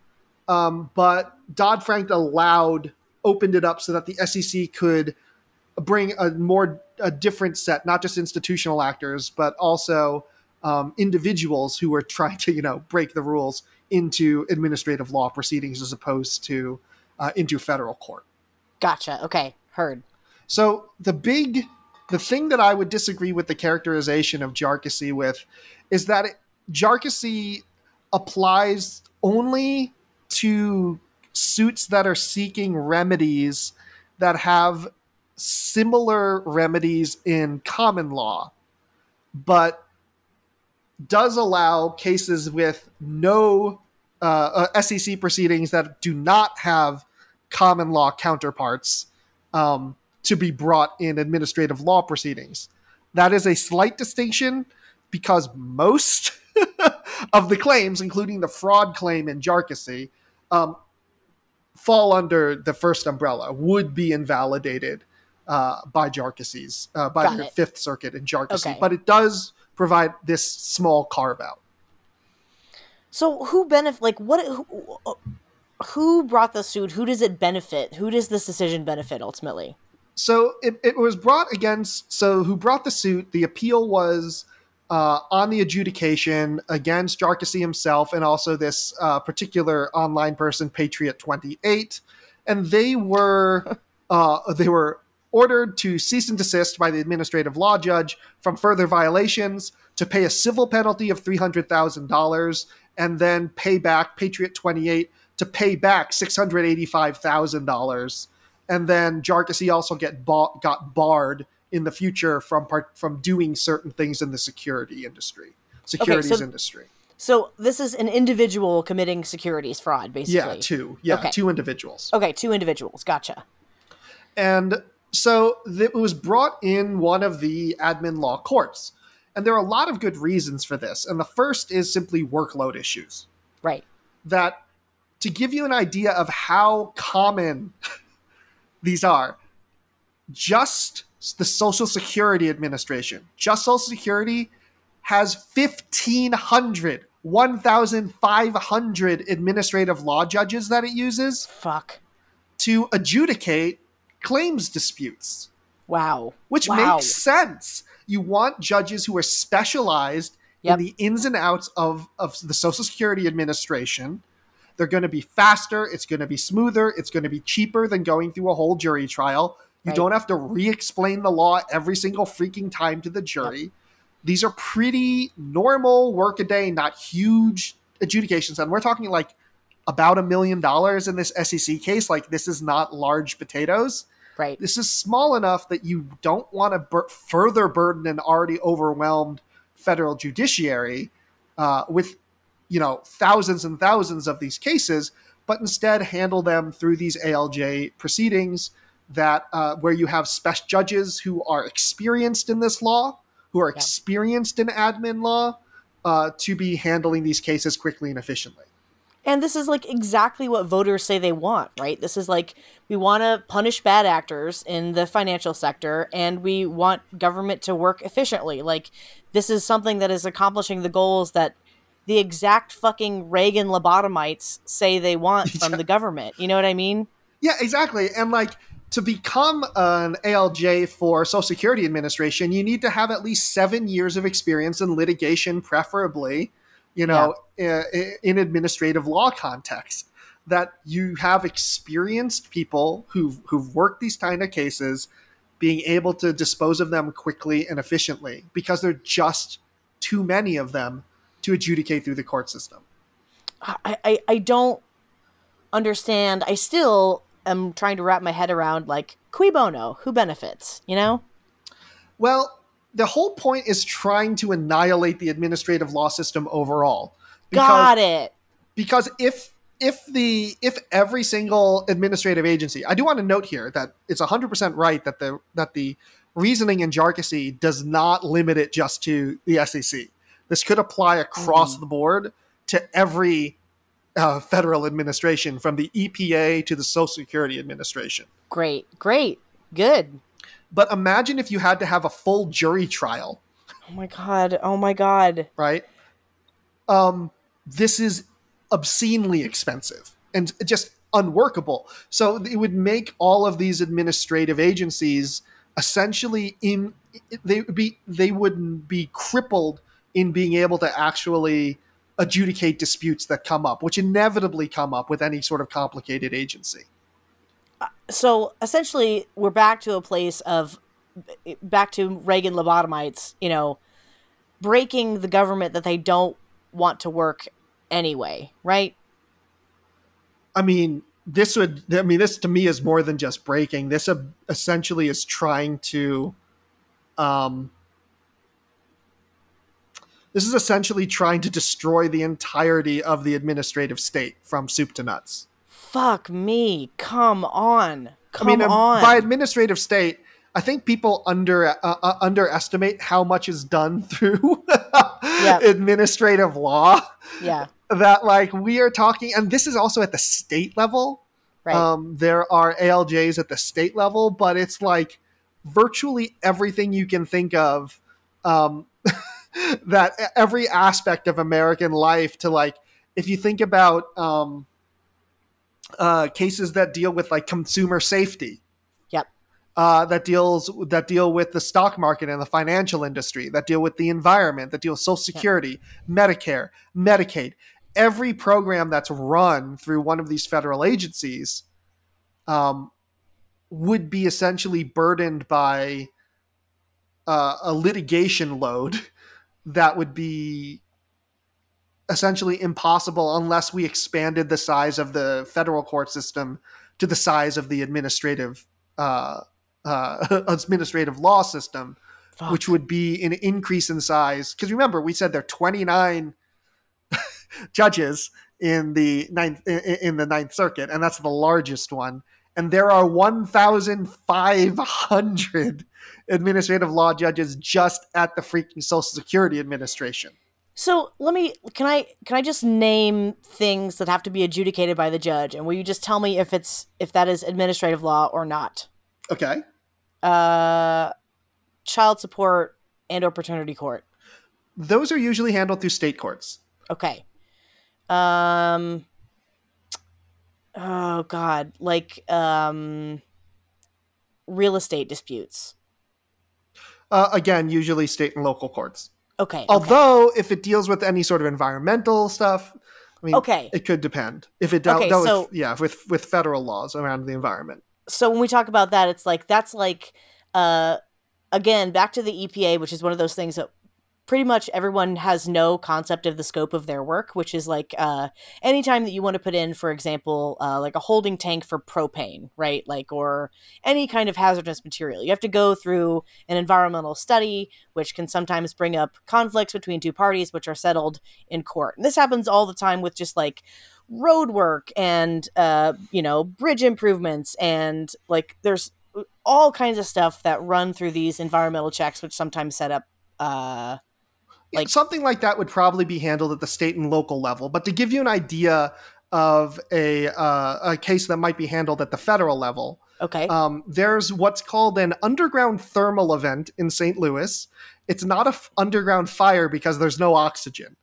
Um, but Dodd Frank allowed opened it up so that the SEC could bring a more a different set, not just institutional actors, but also um, individuals who were trying to you know break the rules into administrative law proceedings as opposed to uh, into federal court. Gotcha. Okay, heard. So the big, the thing that I would disagree with the characterization of Jarkesy with is that it, applies only to suits that are seeking remedies that have similar remedies in common law, but does allow cases with no uh, uh, SEC proceedings that do not have common law counterparts. Um, to be brought in administrative law proceedings. That is a slight distinction because most of the claims, including the fraud claim in Jarkesy, um, fall under the first umbrella, would be invalidated uh, by Jarkesy's, uh, by Got the it. Fifth Circuit in Jarkesy. Okay. But it does provide this small carve out. So who benefit? Like what? Who, who brought the suit? Who does it benefit? Who does this decision benefit ultimately? So it, it was brought against. So who brought the suit? The appeal was uh, on the adjudication against Jarkesy himself and also this uh, particular online person, Patriot Twenty Eight, and they were uh, they were ordered to cease and desist by the administrative law judge from further violations, to pay a civil penalty of three hundred thousand dollars, and then pay back Patriot Twenty Eight to pay back six hundred eighty-five thousand dollars, and then Jarkesy also get ba- got barred in the future from part- from doing certain things in the security industry, securities okay, so, industry. So this is an individual committing securities fraud, basically. Yeah, two. Yeah, okay. two individuals. Okay, two individuals. Gotcha. And so it was brought in one of the admin law courts. And there are a lot of good reasons for this. And the first is simply workload issues. Right. That to give you an idea of how common these are, just the Social Security Administration, just Social Security has 1,500, 1,500 administrative law judges that it uses. Fuck. To adjudicate claims disputes. Wow. Which wow. makes sense. You want judges who are specialized yep. in the ins and outs of, of the Social Security Administration they're going to be faster. It's going to be smoother. It's going to be cheaper than going through a whole jury trial. You right. don't have to re explain the law every single freaking time to the jury. Yep. These are pretty normal workaday, not huge adjudications. And we're talking like about a million dollars in this SEC case. Like, this is not large potatoes. Right. This is small enough that you don't want to bur- further burden an already overwhelmed federal judiciary uh, with you know thousands and thousands of these cases, but instead handle them through these ALJ proceedings that uh, where you have special judges who are experienced in this law, who are yeah. experienced in admin law, uh, to be handling these cases quickly and efficiently. And this is like exactly what voters say they want, right? This is like we want to punish bad actors in the financial sector and we want government to work efficiently. Like this is something that is accomplishing the goals that the exact fucking Reagan lobotomites say they want from yeah. the government. You know what I mean? Yeah, exactly. And like to become an ALJ for Social Security Administration, you need to have at least seven years of experience in litigation, preferably, you know, yeah. in, in administrative law context. That you have experienced people who've who've worked these kind of cases being able to dispose of them quickly and efficiently because there are just too many of them to adjudicate through the court system. I, I, I don't understand. I still am trying to wrap my head around like cui bono, who benefits, you know? Well, the whole point is trying to annihilate the administrative law system overall. Got it. Because if if the if every single administrative agency, I do want to note here that it's 100% right that the that the reasoning in Jarkesy does not limit it just to the SEC. This could apply across mm. the board to every uh, federal administration, from the EPA to the Social Security Administration. Great, great, good. But imagine if you had to have a full jury trial. Oh my god! Oh my god! Right. Um, this is obscenely expensive and just unworkable. So it would make all of these administrative agencies essentially in they would be they wouldn't be crippled in being able to actually adjudicate disputes that come up, which inevitably come up with any sort of complicated agency. So essentially, we're back to a place of back to Reagan lobotomites, you know, breaking the government that they don't want to work anyway, right? I mean, this would, I mean, this to me is more than just breaking. This essentially is trying to, um, this is essentially trying to destroy the entirety of the administrative state from soup to nuts. Fuck me. Come on. Come I mean, um, on. By administrative state, I think people under uh, uh, underestimate how much is done through yep. administrative law. Yeah. That like we are talking, and this is also at the state level. Right. Um, there are ALJs at the state level, but it's like virtually everything you can think of. Um, that every aspect of American life to like if you think about um, uh, cases that deal with like consumer safety. Yep. Uh, that deals that deal with the stock market and the financial industry, that deal with the environment, that deal with Social Security, yep. Medicare, Medicaid. Every program that's run through one of these federal agencies um, would be essentially burdened by uh, a litigation load that would be essentially impossible unless we expanded the size of the federal court system to the size of the administrative uh, uh, administrative law system, Fuck. which would be an increase in size. Because remember, we said there are 29 judges in the ninth in the Ninth Circuit, and that's the largest one. And there are 1,500 administrative law judges just at the freaking Social Security Administration. So let me can I can I just name things that have to be adjudicated by the judge, and will you just tell me if it's if that is administrative law or not? Okay. Uh, child support and or paternity court. Those are usually handled through state courts. Okay. Um. Oh God, like um, real estate disputes. Uh, again, usually state and local courts. Okay. Although, okay. if it deals with any sort of environmental stuff, I mean, okay, it could depend. If it dealt, okay, dealt so, with, yeah, with with federal laws around the environment. So when we talk about that, it's like that's like, uh, again, back to the EPA, which is one of those things that pretty much everyone has no concept of the scope of their work, which is like uh, anytime that you want to put in, for example, uh, like a holding tank for propane, right? Like, or any kind of hazardous material. You have to go through an environmental study, which can sometimes bring up conflicts between two parties, which are settled in court. And this happens all the time with just like road work and, uh, you know, bridge improvements. And like, there's all kinds of stuff that run through these environmental checks, which sometimes set up uh, like something like that would probably be handled at the state and local level. But to give you an idea of a uh, a case that might be handled at the federal level, okay, um, there's what's called an underground thermal event in St. Louis. It's not a f- underground fire because there's no oxygen.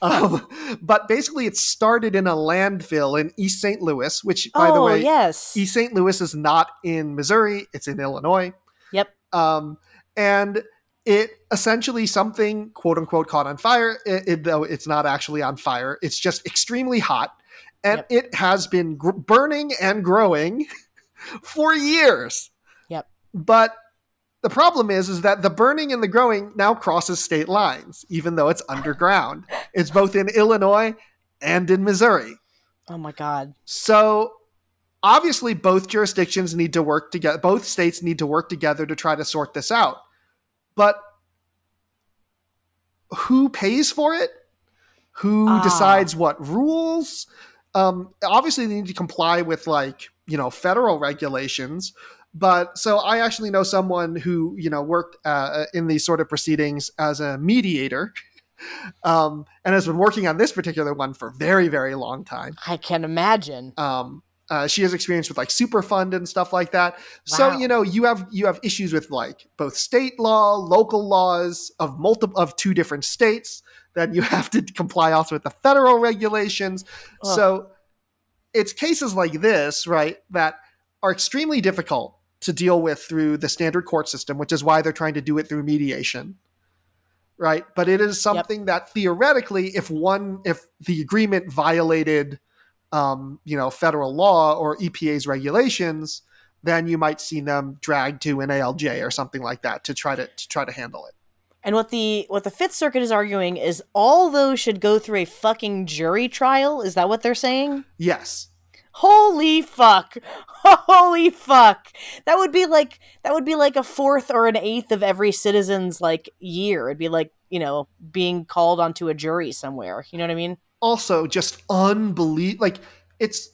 Um, but basically, it started in a landfill in East St. Louis, which, by oh, the way, yes. East St. Louis is not in Missouri; it's in Illinois. Yep. Um, and it essentially something quote unquote caught on fire it, it, though it's not actually on fire it's just extremely hot and yep. it has been gr- burning and growing for years yep but The problem is, is that the burning and the growing now crosses state lines, even though it's underground. it's both in Illinois and in Missouri. Oh my god. So obviously both jurisdictions need to work together both states need to work together to try to sort this out. But who pays for it? Who Ah. decides what rules? Um, obviously, they need to comply with like you know federal regulations. But so I actually know someone who you know worked uh, in these sort of proceedings as a mediator, um, and has been working on this particular one for very very long time. I can imagine. Um, uh, she has experience with like Superfund and stuff like that. So you know you have you have issues with like both state law, local laws of multiple of two different states. Then you have to comply also with the federal regulations. Ugh. So it's cases like this, right, that are extremely difficult to deal with through the standard court system, which is why they're trying to do it through mediation. Right? But it is something that theoretically, if one if the agreement violated um, you know, federal law or EPA's regulations, then you might see them dragged to an ALJ or something like that to try to, to try to handle it. And what the what the Fifth Circuit is arguing is all those should go through a fucking jury trial. Is that what they're saying? Yes. Holy fuck! Holy fuck! That would be like that would be like a fourth or an eighth of every citizen's like year. It'd be like you know being called onto a jury somewhere. You know what I mean? Also just unbelievable. Like it's,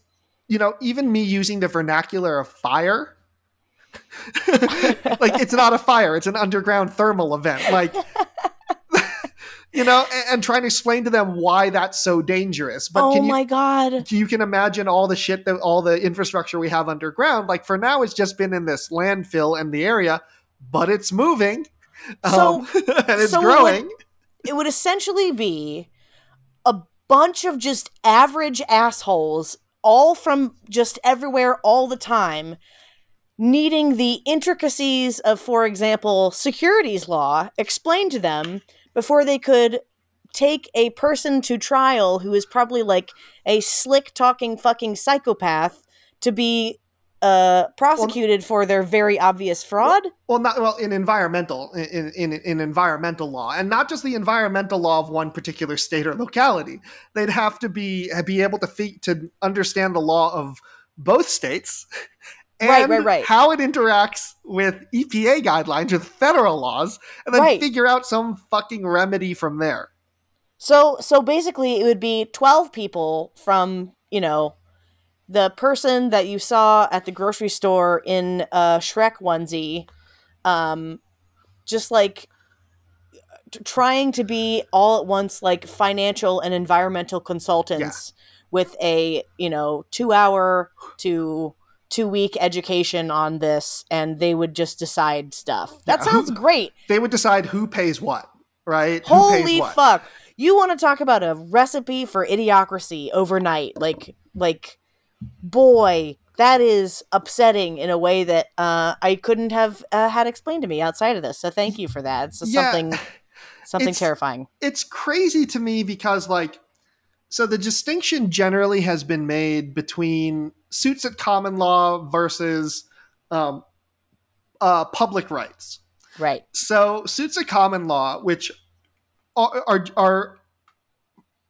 you know, even me using the vernacular of fire. like it's not a fire; it's an underground thermal event. Like, you know, and, and trying to explain to them why that's so dangerous. But oh can you my god! you can imagine all the shit that all the infrastructure we have underground. Like for now, it's just been in this landfill and the area, but it's moving, So- um, and it's so it would- growing. It would essentially be bunch of just average assholes, all from just everywhere, all the time, needing the intricacies of, for example, securities law explained to them before they could take a person to trial who is probably like a slick talking fucking psychopath to be uh prosecuted for their very obvious fraud Well, not well in environmental in, in in environmental law, and not just the environmental law of one particular state or locality. They'd have to be be able to fe- to understand the law of both states. And Right, right, right. How it interacts with EPA guidelines, with federal laws, and then Right. figure out some fucking remedy from there. So so basically it would be 12 people from, you know, the person that you saw at the grocery store in a Shrek onesie um just like t- trying to be all at once like financial and environmental consultants with a, you know, 2 hour to 2 week education on this and they would just decide stuff. That Yeah. sounds great. They would decide who pays what, right? who Holy pays what. fuck. You want to talk about a recipe for idiocracy overnight. Like like boy, that is upsetting in a way that uh, I couldn't have uh, had explained to me outside of this. So thank you for that. It's Yeah. something something It's- terrifying. it's crazy to me because like so the distinction generally has been made between suits at common law versus um, uh, public rights Right. so suits at common law which are, are, are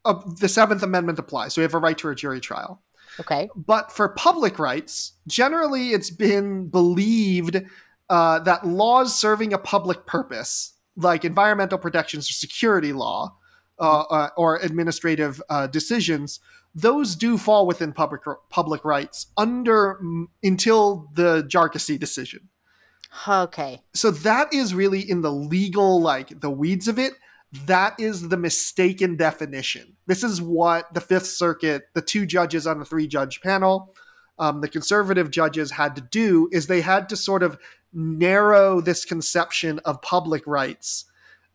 uh, the seventh amendment applies so we have a right to a jury trial Okay. but for public rights, generally it's been believed uh, that laws serving a public purpose, like environmental protections or security law uh, uh, or administrative uh, decisions, those do fall within public public rights under mm, until the Jarkesy decision. Okay. So that is really in the legal, like the weeds of it. That is the mistaken definition. This is what the Fifth Circuit, the two judges on the three judge panel, um, the conservative judges had to do is they had to sort of narrow this conception of public rights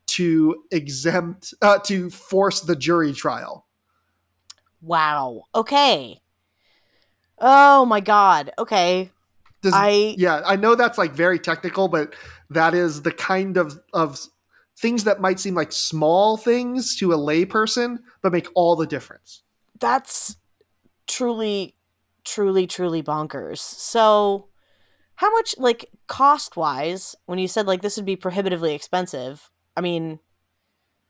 to exempt, uh, to force the jury trial. Wow. Okay. Oh my god. Okay. Does, I yeah, I know that's like very technical, but that is the kind of of things that might seem like small things to a layperson, but make all the difference. that's truly truly truly bonkers so How much, like, cost wise, when you said, like, this would be prohibitively expensive, I mean,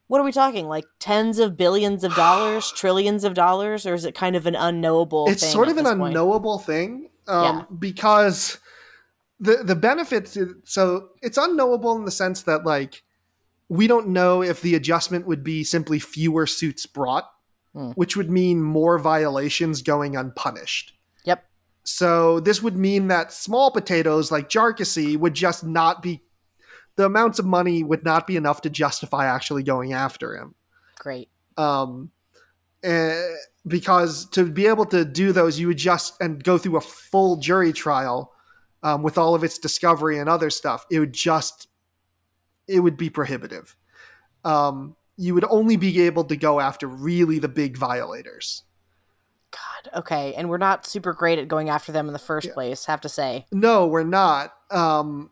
what are we talking? Like tens of billions of dollars, trillions of dollars, or is it kind of an unknowable? It's sort of an unknowable thing um, yeah. because the the benefits. So it's unknowable in the sense that like we don't know if the adjustment would be simply fewer suits brought, hmm. which would mean more violations going unpunished. Yep. So this would mean that small potatoes like Jarkesy would just not be the amounts of money would not be enough to justify actually going after him. Great. Um, uh, because to be able to do those, you would just and go through a full jury trial um, with all of its discovery and other stuff. It would just, it would be prohibitive. Um, you would only be able to go after really the big violators. God, okay, and we're not super great at going after them in the first yeah. place. Have to say. No, we're not. Um,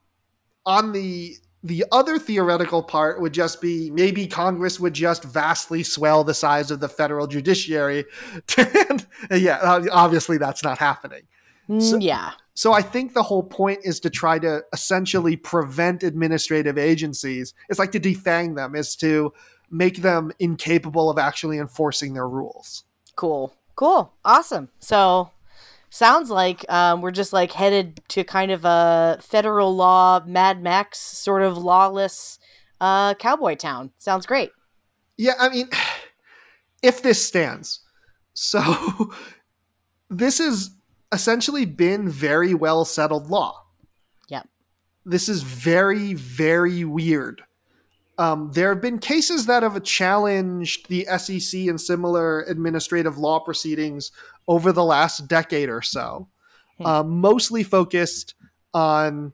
on the the other theoretical part would just be maybe Congress would just vastly swell the size of the federal judiciary. and, yeah, obviously that's not happening. Mm, so, yeah. So I think the whole point is to try to essentially prevent administrative agencies. It's like to defang them, is to make them incapable of actually enforcing their rules. Cool. Cool. Awesome. So sounds like um, we're just like headed to kind of a federal law Mad Max sort of lawless uh, cowboy town. Sounds great. Yeah, I mean, if this stands, so this has essentially been very well settled law. Yeah, this is very very weird. Um, there have been cases that have challenged the SEC and similar administrative law proceedings over the last decade or so, hmm. uh, mostly focused on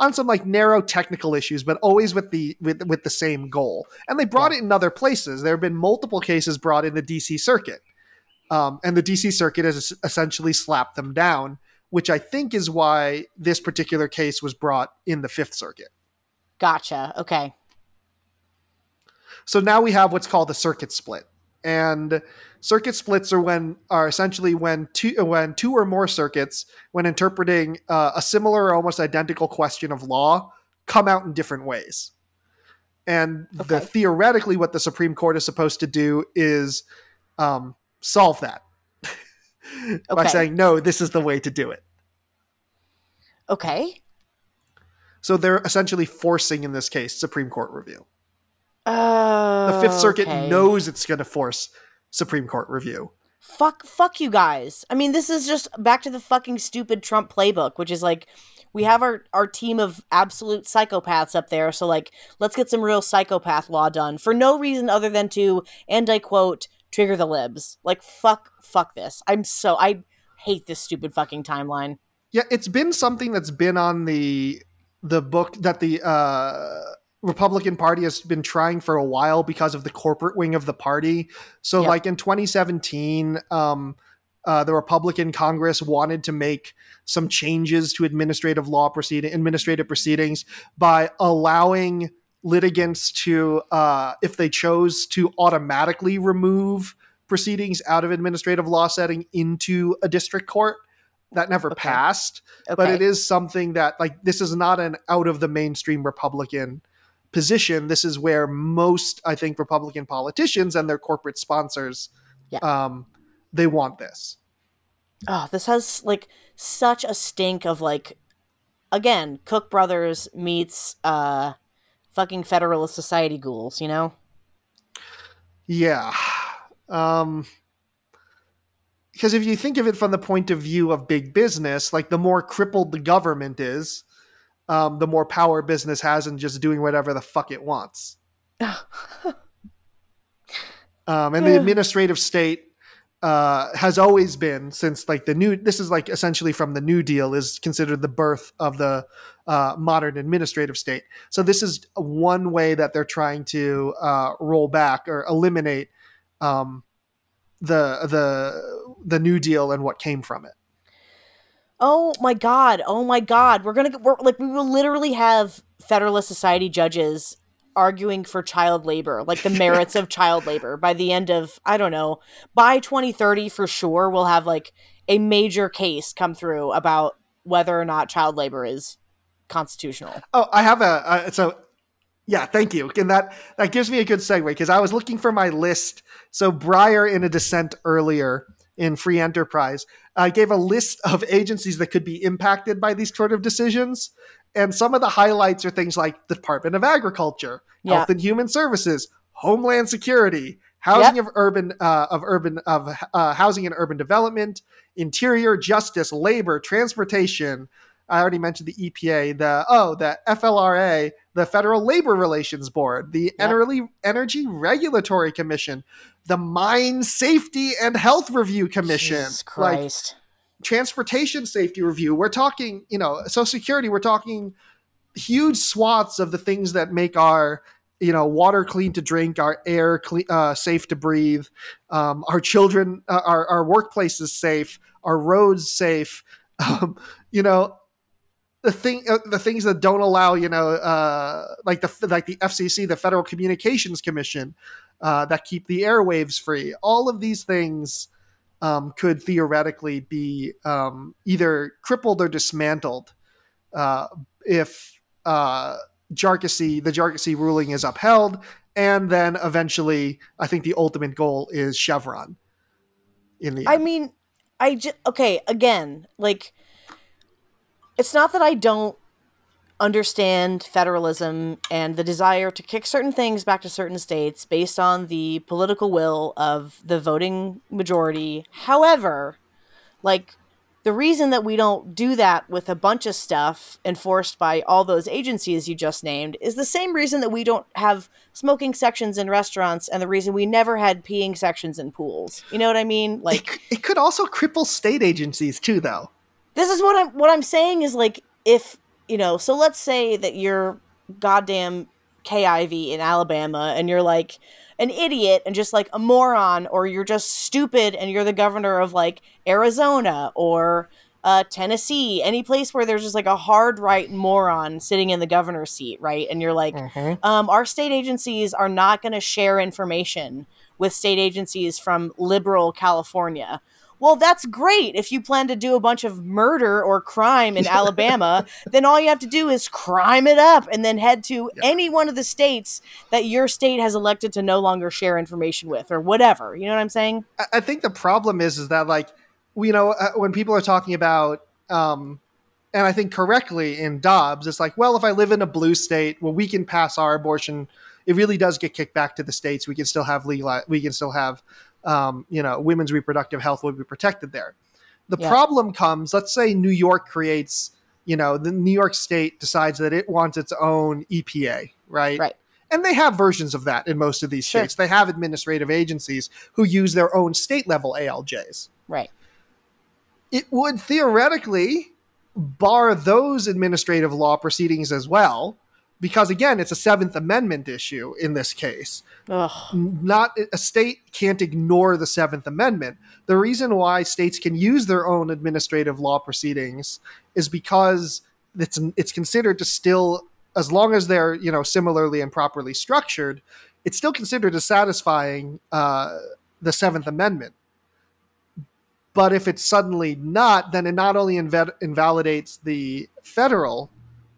on some like narrow technical issues, but always with the with with the same goal. And they brought yeah. it in other places. There have been multiple cases brought in the DC circuit, um, and the DC circuit has essentially slapped them down, which I think is why this particular case was brought in the Fifth Circuit. Gotcha. Okay. So now we have what's called a circuit split, and circuit splits are when are essentially when two when two or more circuits when interpreting uh, a similar or almost identical question of law come out in different ways and okay. the theoretically what the supreme court is supposed to do is um, solve that okay. by saying no this is the way to do it okay so they're essentially forcing in this case supreme court review uh, the fifth circuit okay. knows it's going to force Supreme Court review. Fuck, fuck you guys. I mean, this is just back to the fucking stupid Trump playbook, which is like, we have our, our team of absolute psychopaths up there, so like, let's get some real psychopath law done for no reason other than to, and I quote, trigger the libs. Like, fuck, fuck this. I'm so, I hate this stupid fucking timeline. Yeah, it's been something that's been on the the book that the uh Republican Party has been trying for a while because of the corporate wing of the party. So, yep. like in 2017, um, uh, the Republican Congress wanted to make some changes to administrative law proceeding, administrative proceedings by allowing litigants to, uh, if they chose to automatically remove proceedings out of administrative law setting into a district court. That never okay. passed, okay. but it is something that, like, this is not an out of the mainstream Republican position, this is where most, I think, Republican politicians and their corporate sponsors, yeah. um, they want this. Oh, this has like such a stink of like, again, Koch brothers meets uh, fucking Federalist Society ghouls, you know? Yeah. Um, because if you think of it from the point of view of big business, like the more crippled the government is, um, the more power business has in just doing whatever the fuck it wants. um, and the administrative state uh, has always been since like the new. This is like essentially from the New Deal is considered the birth of the uh, modern administrative state. So this is one way that they're trying to uh, roll back or eliminate um, the the the New Deal and what came from it. Oh my god! Oh my god! We're gonna we're, like we will literally have Federalist Society judges arguing for child labor, like the merits of child labor by the end of I don't know by 2030 for sure. We'll have like a major case come through about whether or not child labor is constitutional. Oh, I have a uh, so yeah, thank you. And that that gives me a good segue because I was looking for my list. So Breyer in a dissent earlier in Free Enterprise uh, gave a list of agencies that could be impacted by these sort of decisions. And some of the highlights are things like the Department of Agriculture, Yeah. Health and Human Services, Homeland Security, Housing of Urban uh, of Urban of uh, Housing and Urban Development, Interior, Justice, Labor, Transportation. I already mentioned the EPA, the oh, the FLRA, the Federal Labor Relations Board, the Yep. Energy Energy Regulatory Commission, the Mine Safety and Health Review Commission, Jesus like transportation safety review. We're talking, you know, Social Security. We're talking huge swaths of the things that make our, you know, water clean to drink, our air clean, uh, safe to breathe, um, our children, uh, our our workplaces safe, our roads safe. Um, you know, the thing, uh, the things that don't allow, you know, uh, like the like the FCC, the Federal Communications Commission, uh, that keep the airwaves free. All of these things um, could theoretically be um, either crippled or dismantled uh, if uh, Jarkesy, the Jarkesy ruling is upheld, and then eventually, I think the ultimate goal is Chevron. In the I end. mean, I just okay. Again, like, it's not that I don't understand federalism and the desire to kick certain things back to certain states based on the political will of the voting majority. However, like the reason that we don't do that with a bunch of stuff enforced by all those agencies you just named is the same reason that we don't have smoking sections in restaurants and the reason we never had peeing sections in pools. You know what I mean? Like it, it could also cripple state agencies too, though. This is what I'm what I'm saying is like if you know, so let's say that you're goddamn Kay Ivey in Alabama and you're like an idiot and just like a moron or you're just stupid and you're the governor of like Arizona or uh, Tennessee, any place where there's just like a hard right moron sitting in the governor's seat, right? And you're like, um, our state agencies are not going to share information with state agencies from liberal California. Well, that's great. If you plan to do a bunch of murder or crime in Alabama, then all you have to do is crime it up and then head to any one of the states that your state has elected to no longer share information with or whatever. You know what I'm saying? I- I think the problem is is that like you know uh, when people are talking about um and I think correctly in Dobbs it's like well if I live in a blue state well we can pass our abortion it really does get kicked back to the states we can still have legal we can still have um, you know women's reproductive health would be protected there the Yeah. problem comes let's say New York creates you know the New York state decides that it wants its own EPA right Right. and they have versions of that in most of these Sure. states they have administrative agencies who use their own state level ALJs Right. it would theoretically bar those administrative law proceedings as well because again it's a seventh amendment issue in this case. Ugh. not a state can't ignore the seventh amendment. The reason why states can use their own administrative law proceedings is because it's it's considered to still as long as they're you know similarly and properly structured it's still considered as satisfying uh, the seventh amendment. But if it's suddenly not, then it not only inv- invalidates the federal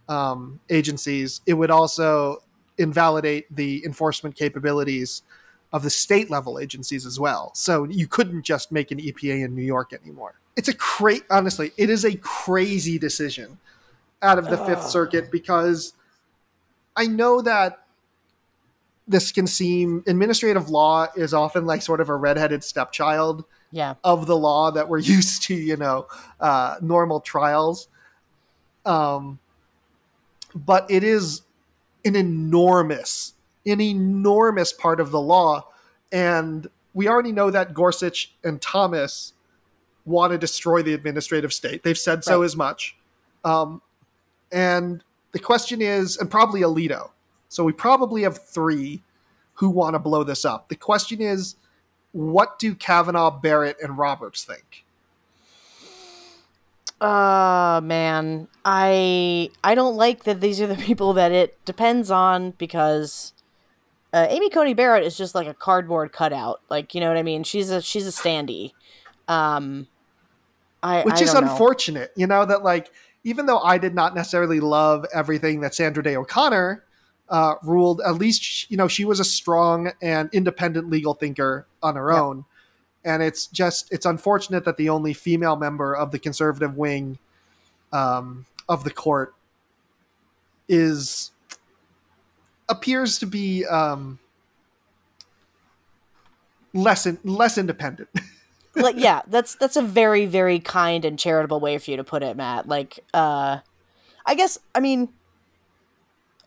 um, agencies, it would also invalidate the enforcement capabilities of the state level agencies as well. So you couldn't just make an EPA in New York anymore. It's a cra- honestly, it is a crazy decision out of the Fifth Circuit because I know that this can seem administrative law is often like sort of a redheaded stepchild Yeah. of the law that we're used to, you know, uh, normal trials. Um, but it is an enormous, an enormous part of the law. And we already know that Gorsuch and Thomas want to destroy the administrative state. They've said so Right. as much. Um, and the question is, and probably Alito. So we probably have three who want to blow this up. The question is, what do Kavanaugh, Barrett, and Roberts think? Uh man, I I don't like that these are the people that it depends on because uh, Amy Coney Barrett is just like a cardboard cutout. Like you know what I mean? She's a she's a standee. Um, I, which I is don't know. unfortunate. You know that like even though I did not necessarily love everything that Sandra Day O'Connor uh, ruled, at least you know she was a strong and independent legal thinker on her own. And it's just it's unfortunate that the only female member of the conservative wing um, of the court is appears to be um, less in, less independent. like yeah that's that's a very very kind and charitable way for you to put it matt like uh i guess i mean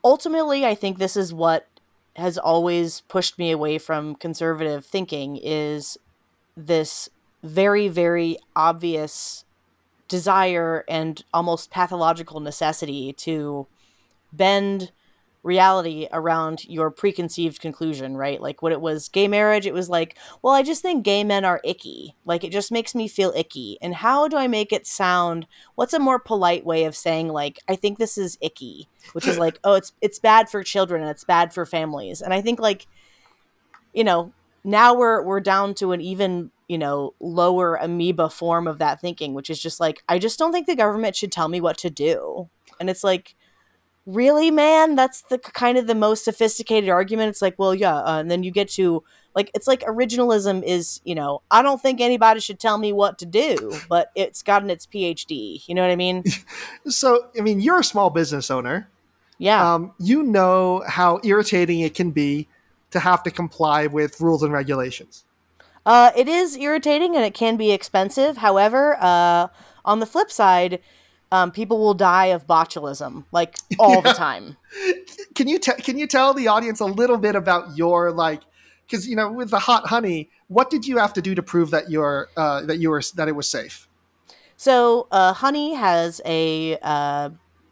ultimately i think this is what has always pushed me away from conservative thinking is this very very obvious desire and almost pathological necessity to bend reality around your preconceived conclusion, right? Like when it was gay marriage, it was like, well, I just think gay men are icky. Like it just makes me feel icky. And how do I make it sound what's a more polite way of saying like I think this is icky, which is like, oh, it's it's bad for children and it's bad for families. And I think like you know, now we're we're down to an even you know lower amoeba form of that thinking which is just like i just don't think the government should tell me what to do. And it's like really man? That's the kind of the most sophisticated argument. It's like well yeah uh, and then you get to like it's like originalism is you know i don't think anybody should tell me what to do but it's gotten its phd you know what i mean? So, I mean, you're a small business owner. yeah. Um, you know how irritating it can be to have to comply with rules and regulations. Uh, it is irritating and it can be expensive. However, uh, on the flip side, um, people will die of botulism like all the time. Can you te- can you tell the audience a little bit about your like? Because you know, with the hot honey, what did you have to do to prove that you're uh, that you were that it was safe? So, uh, honey has a, uh,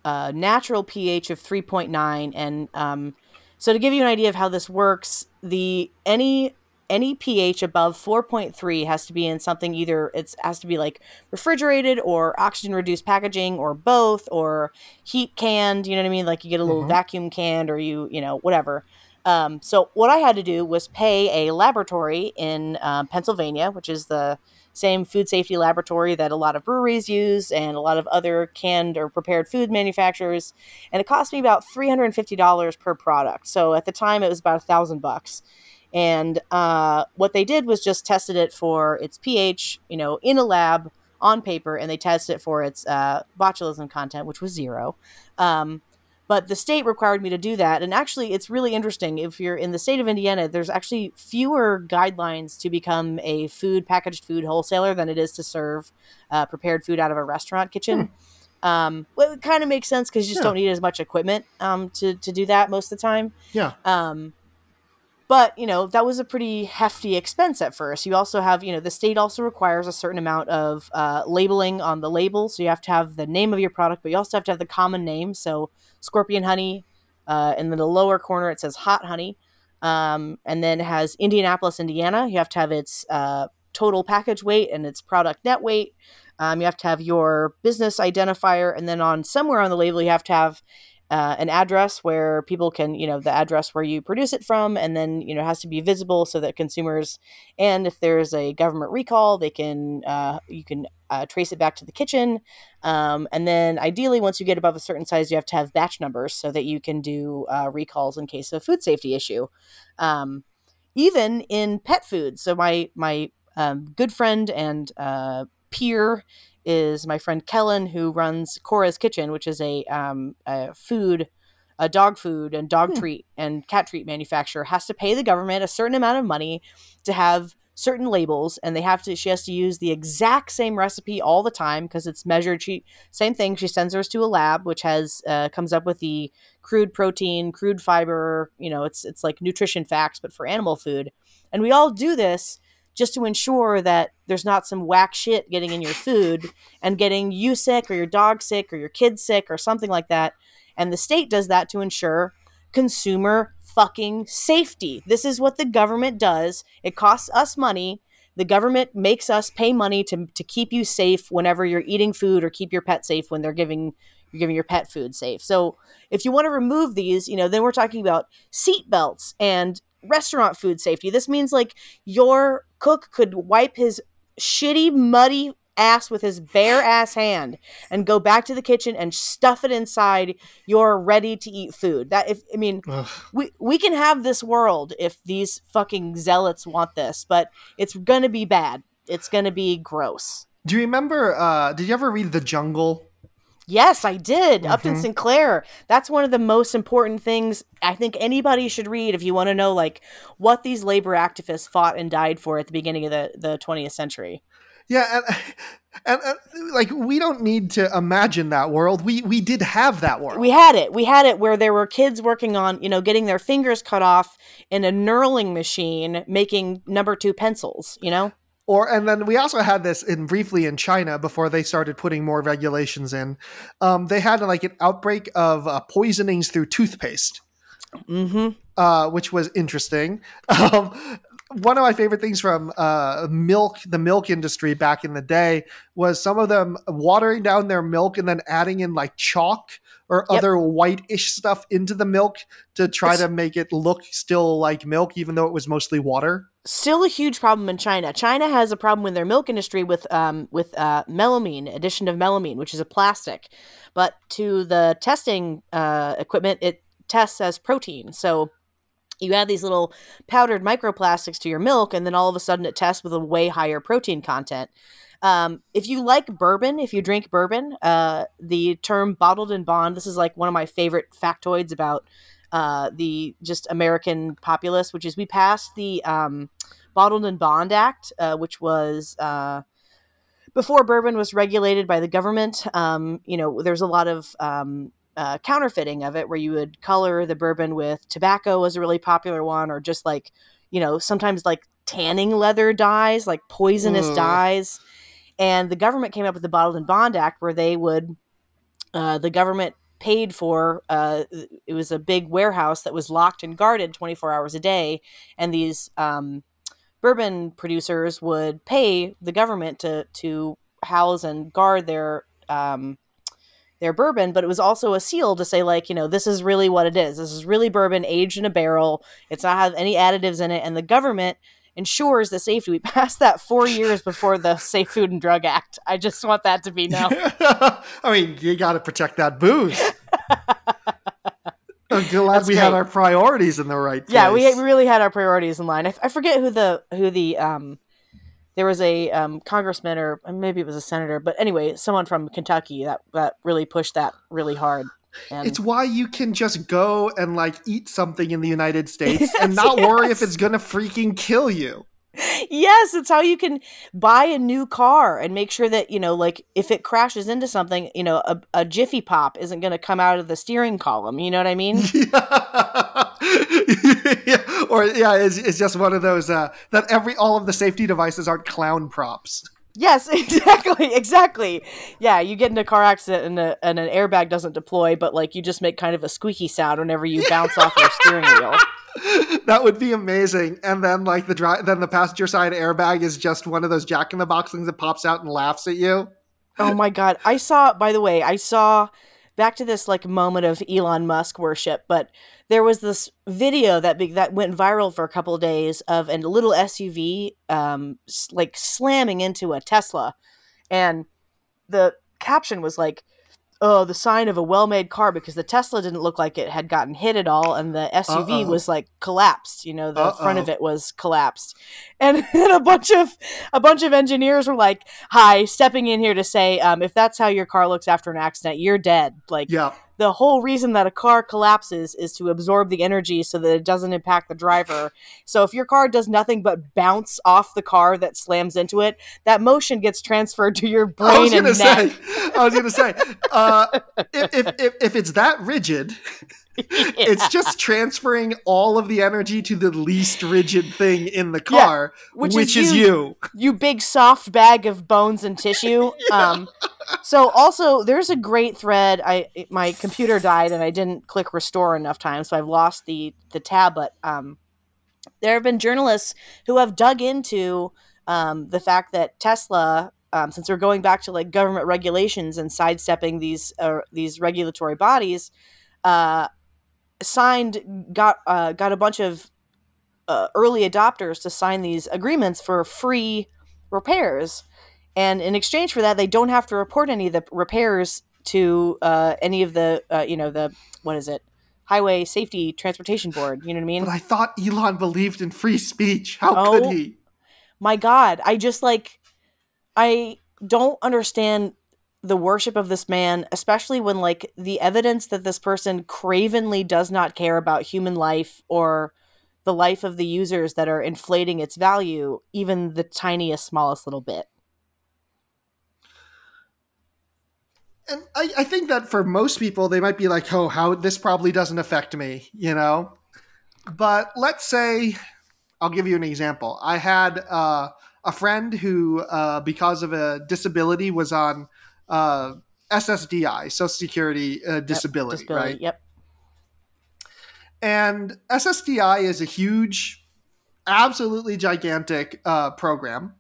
uh, natural pH of 3.9. And um, so, to give you an idea of how this works, the any any pH above 4.3 has to be in something either it has to be like refrigerated or oxygen reduced packaging or both or heat canned you know what i mean like you get a little Mhm. vacuum canned or you you know whatever um, so what i had to do was pay a laboratory in uh, pennsylvania which is the same food safety laboratory that a lot of breweries use and a lot of other canned or prepared food manufacturers. And it cost me about $350 per product. So at the time it was about a thousand bucks. And uh, what they did was just tested it for its ph you know in a lab on paper and they tested it for its uh, botulism content which was zero. Um, but the state required me to do that. And actually it's really interesting. If you're in the state of indiana there's actually fewer guidelines to become a food packaged food wholesaler than it is to serve uh, prepared food out of a restaurant kitchen. Um, well, it kind of makes sense because you just Yeah. don't need as much equipment um, to, to do that most of the time. Yeah. um, but you know that was a pretty hefty expense at first. You also have you know the state also requires a certain amount of uh, labeling on the label, so you have to have the name of your product, but you also have to have the common name. So scorpion honey, uh, and then the lower corner it says hot honey, um, and then it has Indianapolis, Indiana. You have to have its uh, total package weight and its product net weight. Um, you have to have your business identifier, and then on somewhere on the label you have to have uh, an address where people can, you know, the address where you produce it from, and then you know has to be visible so that consumers, and if there's a government recall, they can uh, you can uh, trace it back to the kitchen, um, and then ideally once you get above a certain size, you have to have batch numbers so that you can do uh, recalls in case of food safety issue. Um, even in pet food, so my my um, good friend and uh, peer is my friend Kellen, who runs Cora's Kitchen, which is a, um, a food, a dog food and dog Hmm. treat and cat treat manufacturer, has to pay the government a certain amount of money to have certain labels, and they have to. She has to use the exact same recipe all the time because it's measured. She same thing. She sends hers to a lab, which has uh, comes up with the crude protein, crude fiber. You know, it's it's like nutrition facts, but for animal food. And we all do this just to ensure that there's not some whack shit getting in your food and getting you sick or your dog sick or your kid sick or something like that. And the state does that to ensure consumer fucking safety. This is what the government does. It costs us money. The government makes us pay money to, to keep you safe whenever you're eating food or keep your pet safe when they're giving you're giving your pet food safe. So if you want to remove these, you know, then we're talking about seat belts and restaurant food safety. This means like your cook could wipe his shitty, muddy ass with his bare ass hand and go back to the kitchen and stuff it inside your ready to eat food. That if I mean Ugh. we we can have this world if these fucking zealots want this, but it's gonna be bad. It's gonna be gross. Do you remember? Uh, did you ever read The Jungle? Yes, I did. Upton Mhm. Sinclair. That's one of the most important things I think anybody should read if you want to know like what these labor activists fought and died for at the beginning of the, the 20th century. Yeah, and, and, and like we don't need to imagine that world. We we did have that world. We had it. We had it where there were kids working on, you know, getting their fingers cut off in a knurling machine making number 2 pencils, you know? Or and then we also had this in briefly in China before they started putting more regulations in. Um, they had like an outbreak of uh, poisonings through toothpaste. Mhm. uh, which was interesting. Um, one of my favorite things from uh, milk, the milk industry back in the day, was some of them watering down their milk and then adding in like chalk or Yep. other white-ish stuff into the milk to try It's- to make it look still like milk, even though it was mostly water. Still a huge problem in China. China has a problem with their milk industry with um with uh melamine, addition of melamine, which is a plastic. But to the testing uh equipment, it tests as protein. So you add these little powdered microplastics to your milk, and then all of a sudden it tests with a way higher protein content. Um, if you like bourbon, if you drink bourbon, uh, the term bottled and bond, this is like one of my favorite factoids about uh, the just American populace, which is we passed the um, Bottled and Bond Act, uh, which was uh, before bourbon was regulated by the government. Um, you know, there's a lot of um, uh, counterfeiting of it where you would color the bourbon with tobacco was a really popular one, or just like, you know, sometimes like tanning leather dyes, like poisonous Ugh. dyes. And the government came up with the Bottled and Bond Act where they would, uh, the government paid for, uh, it was a big warehouse that was locked and guarded 24 hours a day. And these um, bourbon producers would pay the government to, to house and guard their um, their bourbon, but it was also a seal to say like, you know, this is really what it is. This is really bourbon aged in a barrel. It's not have any additives in it, and the government ensures the safety. We passed that four years before the Safe Food and Drug Act. I just want that to be known. I mean, you got to protect that booze. I'm glad That's we had our priorities in the right place. yeah, we, really had our priorities in line. I, I forget who the who the um there was a um, congressman or maybe it was a senator, but anyway, someone from Kentucky that that really pushed that really hard. And It's why you can just go and like eat something in the United States and not worry if it's gonna freaking kill you. yes, it's how you can buy a new car and make sure that, you know, like if it crashes into something, you know, a, a Jiffy Pop isn't going to come out of the steering column. You know what I mean? yeah. Or yeah, it's, it's just one of those uh, that every all of the safety devices aren't clown props. Yes, exactly. Exactly. Yeah, you get in a car accident and, a, and an airbag doesn't deploy, but like you just make kind of a squeaky sound whenever you bounce off your steering wheel. that would be amazing. And then like the dri- then the passenger side airbag is just one of those Jack in the Box things that pops out and laughs at you. Oh my god. I saw by the way, I saw back to this like moment of Elon Musk worship, but there was this video that big that went viral for a couple of days of a little SUV um s- like slamming into a Tesla. And the caption was like oh the sign of a well-made car because the Tesla didn't look like it had gotten hit at all and the SUV Uh-oh. was like collapsed you know the front of it was collapsed and then a bunch of a bunch of engineers were like hi stepping in here to say um, if that's how your car looks after an accident you're dead like Yeah. The whole reason that a car collapses is to absorb the energy so that it doesn't impact the driver. So if your car does nothing but bounce off the car that slams into it, that motion gets transferred to your I was brain and gonna neck. say, I was gonna say, uh, if, if, if, if it's that rigid, it's just transferring all of the energy to the least rigid thing in the Yeah, car, which which, is is, you. you. you big soft bag of bones and tissue. Um, so also there's a great thread. I my computer died and I didn't click restore enough times, so I've lost the the tab. But um, there have been journalists who have dug into um, the fact that Tesla. Um, since we're going back to like government regulations and sidestepping these uh, these regulatory bodies, uh, signed got uh, got a bunch of uh, early adopters to sign these agreements for free repairs and in exchange for that, they don't have to report any of the repairs to uh, any of the uh, you know the what is it highway safety transportation board you know what i mean But I thought Elon believed in free speech. How Oh. could he? my god i just like i don't understand the worship of this man especially when like the evidence that this person cravenly does not care about human life or the life of the users that are inflating its value even the tiniest smallest little bit And I, I think that for most people, they might be like, oh, how this probably doesn't affect me, you know? But let's say, I'll give you an example. I had uh, a friend who, uh, because of a disability, was on uh, SSDI, Social Security uh, disability, disability right? yep And SSDI is a huge, absolutely gigantic uh, program,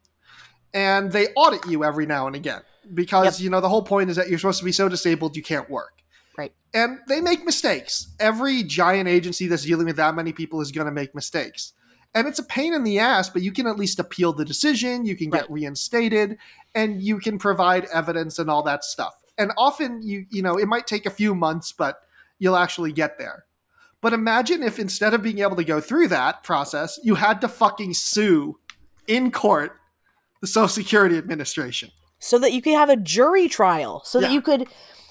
and they audit you every now and again because Yep. you know the whole point is that you're supposed to be so disabled you can't work. Right. And they make mistakes. Every giant agency that's dealing with that many people is going to make mistakes. And it's a pain in the ass, but you can at least appeal the decision, you can get Right. reinstated, and you can provide evidence and all that stuff. And often you you know, it might take a few months, but you'll actually get there. But imagine if instead of being able to go through that process, you had to fucking sue in court the Social Security Administration. so that you could have a jury trial so that you could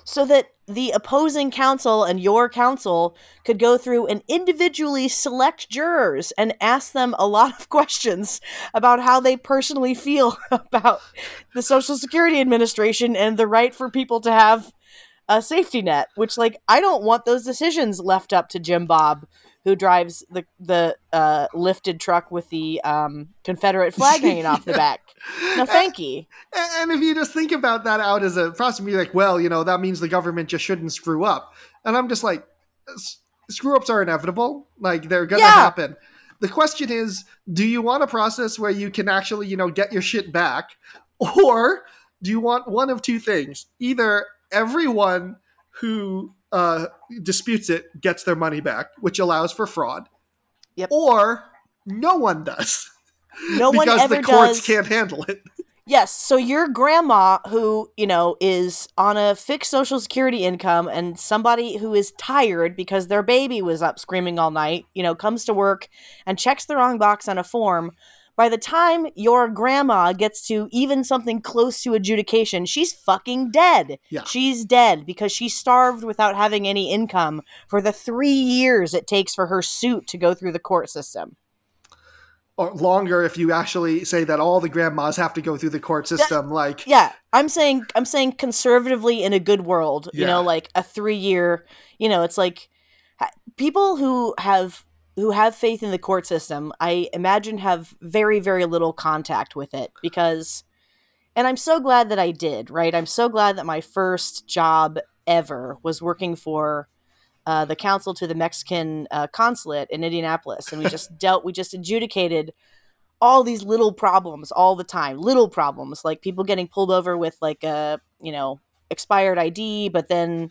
so that the opposing counsel and your counsel could go through and individually select jurors and ask them a lot of questions about how they personally feel about the social security administration and the right for people to have a safety net which like i don't want those decisions left up to jim bob who drives the the uh, lifted truck with the um, confederate flag hanging off the back no thank you And and if you just think about that out as a prosecutor, you're like, well, you know, that means the government just shouldn't screw up. And I'm just like, screw ups are inevitable. Like, they're going to Yeah. happen. The question is, do you want a process where you can actually, you know, get your shit back? Or do you want one of two things? Either everyone who uh, disputes it gets their money back, which allows for fraud. Yep. Or no one does. no one because ever the courts does can't handle it. Yes, so your grandma who, you know, is on a fixed social security income and somebody who is tired because their baby was up screaming all night, you know, comes to work and checks the wrong box on a form. By the time your grandma gets to even something close to adjudication, she's fucking dead. Yeah. She's dead because she starved without having any income for the three years it takes for her suit to go through the court system. or longer if you actually say that all the grandmas have to go through the court system like yeah i'm saying i'm saying conservatively in a good world you know like a three year you know it's like people who have who have faith in the court system i imagine have very very little contact with it because and i'm so glad that i did right? I'm so glad that my first job ever was working for uh, the counsel to the mexican uh, consulate in indianapolis. And we just dealt we just adjudicated all these little problems all the time little problems like people getting pulled over with like a you know expired id but then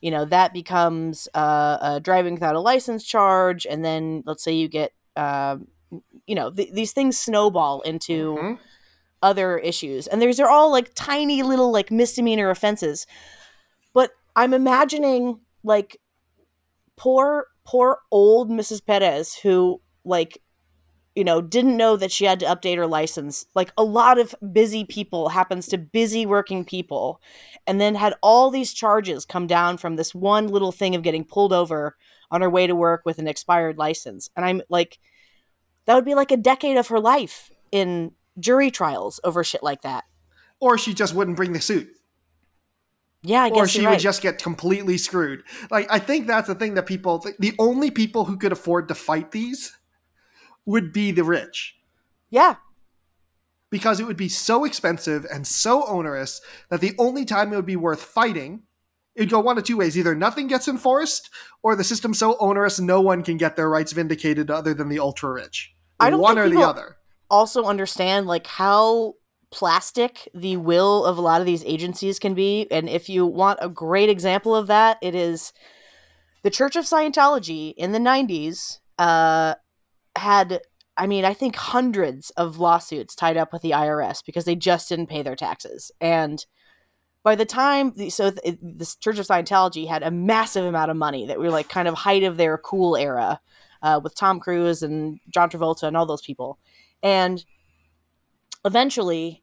you know that becomes uh, a driving without a license charge and then let's say you get um, you know th- these things snowball into Mhm. other issues and these are all like tiny little like misdemeanor offenses but i'm imagining like poor poor old mrs perez who like you know didn't know that she had to update her license. Like a lot of busy people happens to busy working people and then had all these charges come down from this one little thing of getting pulled over on her way to work with an expired license. And i'm like that would be like a decade of her life in jury trials over shit like that. Or she just wouldn't bring the suit. Yeah i guess or she would just get completely screwed. Like i think that's the thing that people the only people who could afford to fight these would be the rich. Yeah. Because it would be so expensive and so onerous that the only time it would be worth fighting it'd go one of two ways. Either nothing gets enforced or the system's so onerous no one can get their rights vindicated other than the ultra rich. I don't one think or the other. also understand like how plastic the will of a lot of these agencies can be. And if you want a great example of that it is the church of scientology in the 90s uh, had I mean, I think hundreds of lawsuits tied up with the IRS because they just didn't pay their taxes. And by the time, so the, the Church of Scientology had a massive amount of money that were like kind of height of their cool era uh, with Tom Cruise and John Travolta and all those people. And eventually,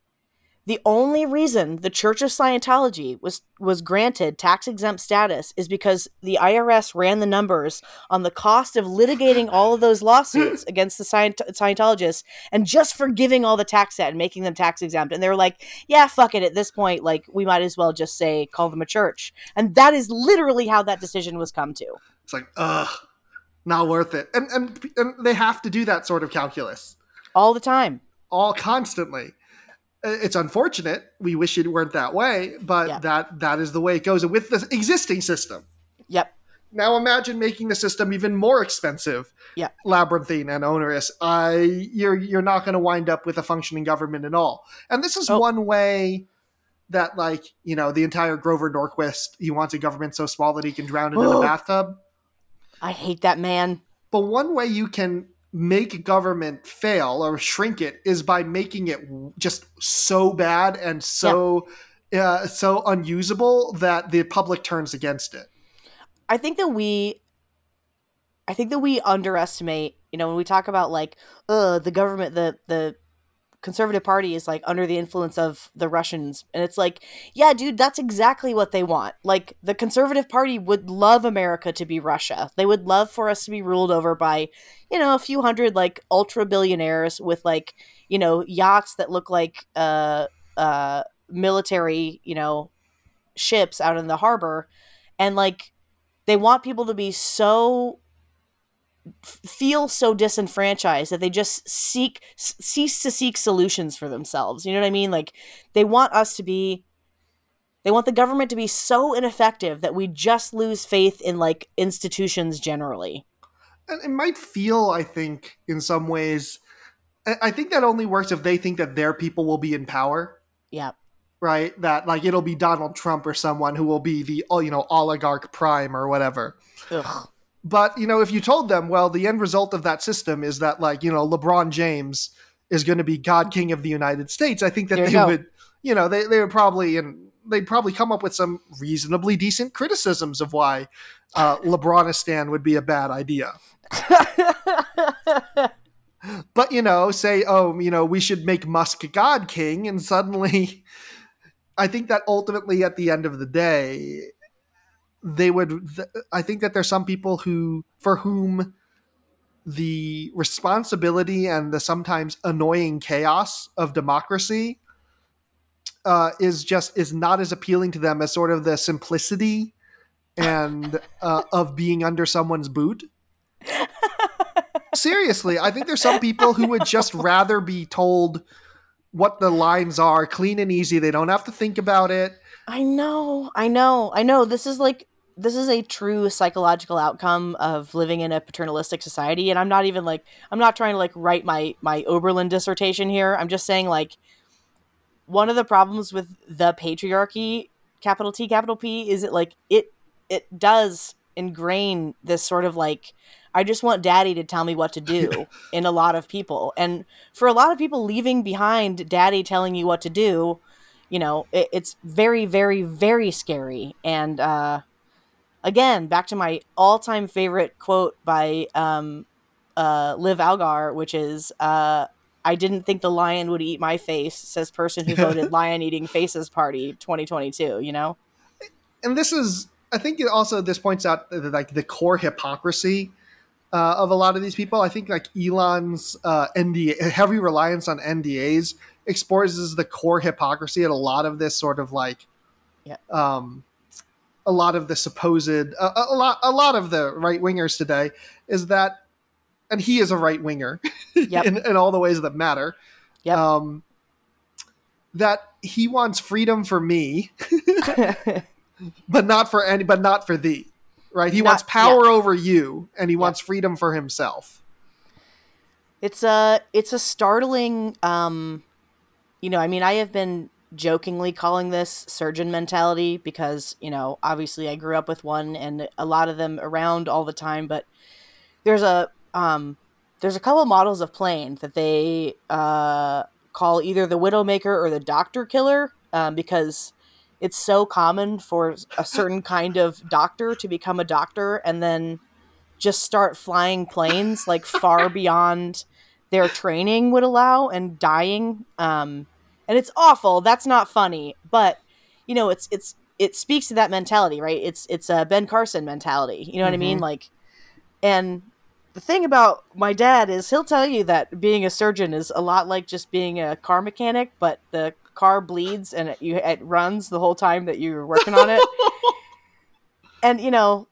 the only reason the Church of Scientology was was granted tax exempt status is because the IRS ran the numbers on the cost of litigating all of those lawsuits against the Scient- Scientologists and just forgiving all the tax debt and making them tax exempt. And they were like, "Yeah, fuck it. At this point, like we might as well just say call them a church." And that is literally how that decision was come to. It's like, ugh, not worth it. And and and they have to do that sort of calculus all the time, all constantly Uh, it's unfortunate. We wish it weren't that way, but that that is the way it goes. And with the existing system, yep. Now imagine making the system even more expensive, yeah, labyrinthine and onerous. I you're you're not going to wind up with a functioning government at all. And this is oh. one way that, like you know, the entire Grover Norquist, he wants a government so small that he can drown it in a bathtub. I hate that man. But one way you can make government fail or shrink it is by making it just so bad and so yeah. uh, so unusable that the public turns against it. I think that we I think that we underestimate, you know, when we talk about like, uh, the government, the the conservative party is like under the influence of the Russians. And it's like, yeah, dude, that's exactly what they want. Like the conservative party would love America to be Russia. They would love for us to be ruled over by, you know, a few hundred like ultra billionaires with like, you know, yachts that look like uh uh military, you know, ships out in the harbor. And like they want people to be so feel so disenfranchised that they just seek cease to seek solutions for themselves. You know what I mean? Like they want us to be they want the government to be so ineffective that we just lose faith in like institutions generally. And it might feel, I think, in some ways I think that only works if they think that their people will be in power. Yeah. Right? That like it'll be Donald Trump or someone who will be the uh, you know oligarch prime or whatever. Ugh. But you know, if you told them, well, the end result of that system is that like you know LeBron James is going to be God King of the United States, I think that there they would, you know, they they would probably and they'd probably come up with some reasonably decent criticisms of why uh, LeBronistan would be a bad idea. but you know, say, oh, you know, we should make Musk God King, and suddenly, I think that ultimately, at the end of the day, they would i think that there's some people who for whom the responsibility and the sometimes annoying chaos of democracy uh, is just is not as appealing to them as sort of the simplicity and uh, of being under someone's boot. Seriously i think there's some people who would just rather be told what the lines are clean and easy. They don't have to think about it. I know i know i know. This is like this is a true psychological outcome of living in a paternalistic society and i'm not even like i'm not trying to like write my my oberlin dissertation here. I'm just saying like one of the problems with the patriarchy capital t capital p is it like it it does ingrain this sort of like i just want daddy to tell me what to do in a lot of people. And for a lot of people leaving behind daddy telling you what to do you know it, it's very very very scary. And uh again, back to my all time favorite quote by um, uh, Liv Algar, which is uh, I didn't think the lion would eat my face, says person who voted lion eating faces party 2022, you know? And this is, I think it also, this points out the, like the core hypocrisy uh, of a lot of these people. I think like Elon's uh, NDA, heavy reliance on NDAs exposes the core hypocrisy at a lot of this sort of like, yeah. um, a lot of the supposed uh, a lot a lot of the right wingers today is that and he is a right winger yep. in, in, all the ways that matter yep. um, that he wants freedom for me but not for any but not for thee right he not, wants power yeah. over you and he yep. wants freedom for himself it's a it's a startling um you know i mean i have been jokingly calling this surgeon mentality because, you know, obviously I grew up with one and a lot of them around all the time, but there's a um there's a couple models of plane that they uh, call either the Widowmaker or the Doctor Killer um, because it's so common for a certain kind of doctor to become a doctor and then just start flying planes like far beyond their training would allow and dying. Um, and it's awful. That's not funny, but you know, it's it's it speaks to that mentality, right? It's it's a Ben Carson mentality. You know what mm-hmm. I mean? Mm-hmm. Like, and the thing about my dad is he'll tell you that being a surgeon is a lot like just being a car mechanic, but the car bleeds and it, you, it runs the whole time that you're working on it. and you know,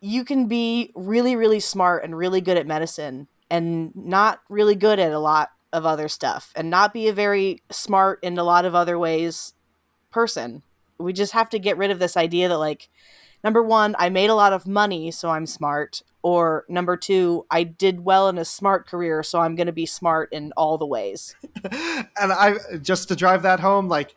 you can be really, really smart and really good at medicine and not really good at a lot of other stuff and not be a very smart in a lot of other ways person. We just have to get rid of this idea that like number 1, I made a lot of money so I'm smart or number 2, I did well in a smart career so I'm going to be smart in all the ways. and I just to drive that home like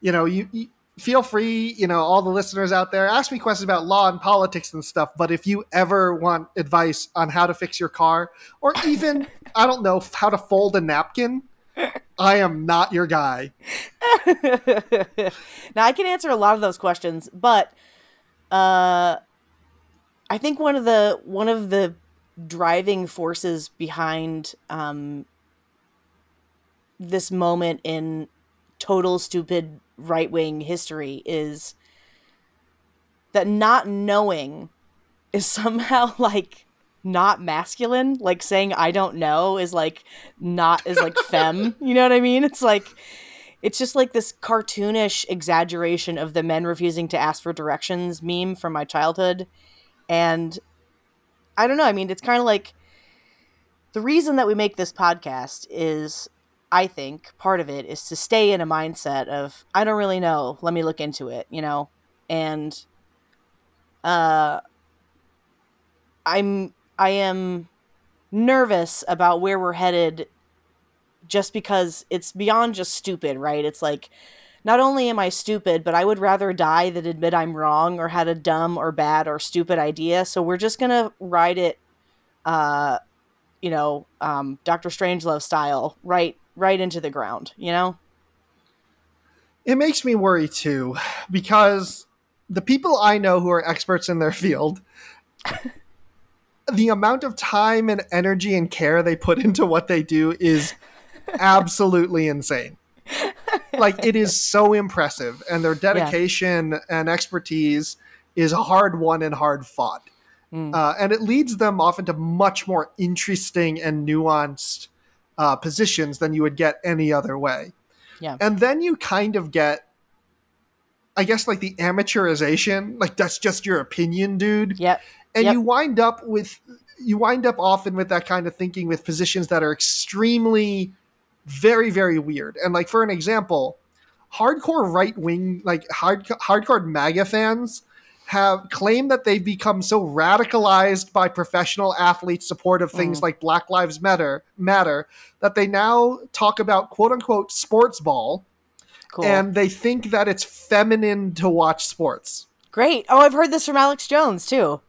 you know, you, you feel free, you know, all the listeners out there, ask me questions about law and politics and stuff. But if you ever want advice on how to fix your car, or even, I don't know, how to fold a napkin, I am not your guy. now, I can answer a lot of those questions, but uh, I think one of the one of the driving forces behind um, this moment in total stupid right wing history is that not knowing is somehow like not masculine. Like saying i don't know is like not is like fem you know what i mean? It's like it's just like this cartoonish exaggeration of the men refusing to ask for directions meme from my childhood. And i don't know. I mean it's kind of like the reason that we make this podcast is I think part of it is to stay in a mindset of I don't really know, let me look into it, you know. And uh I'm I am nervous about where we're headed just because it's beyond just stupid, right? It's like not only am I stupid, but I would rather die than admit I'm wrong or had a dumb or bad or stupid idea. So we're just to ride it uh you know, um, Doctor Strangelove style, right right into the ground, you know? It makes me worry too, because the people I know who are experts in their field, the amount of time and energy and care they put into what they do is absolutely insane. Like it is so impressive, and their dedication yeah. and expertise is hard won and hard fought. Mm. Uh, and it leads them often to much more interesting and nuanced uh, positions than you would get any other way. Yeah. And then you kind of get, I guess, like the amateurization. Like that's just your opinion, dude. Yep. And yep. you wind up with, you wind up often with that kind of thinking with positions that are extremely, very, very weird. And like for an example, hardcore right wing, like hard hardcore MAGA fans have claimed that they've become so radicalized by professional athletes' support of things mm. like Black Lives Matter matter that they now talk about quote unquote sports ball cool. and they think that it's feminine to watch sports. Great. Oh, I've heard this from Alex Jones too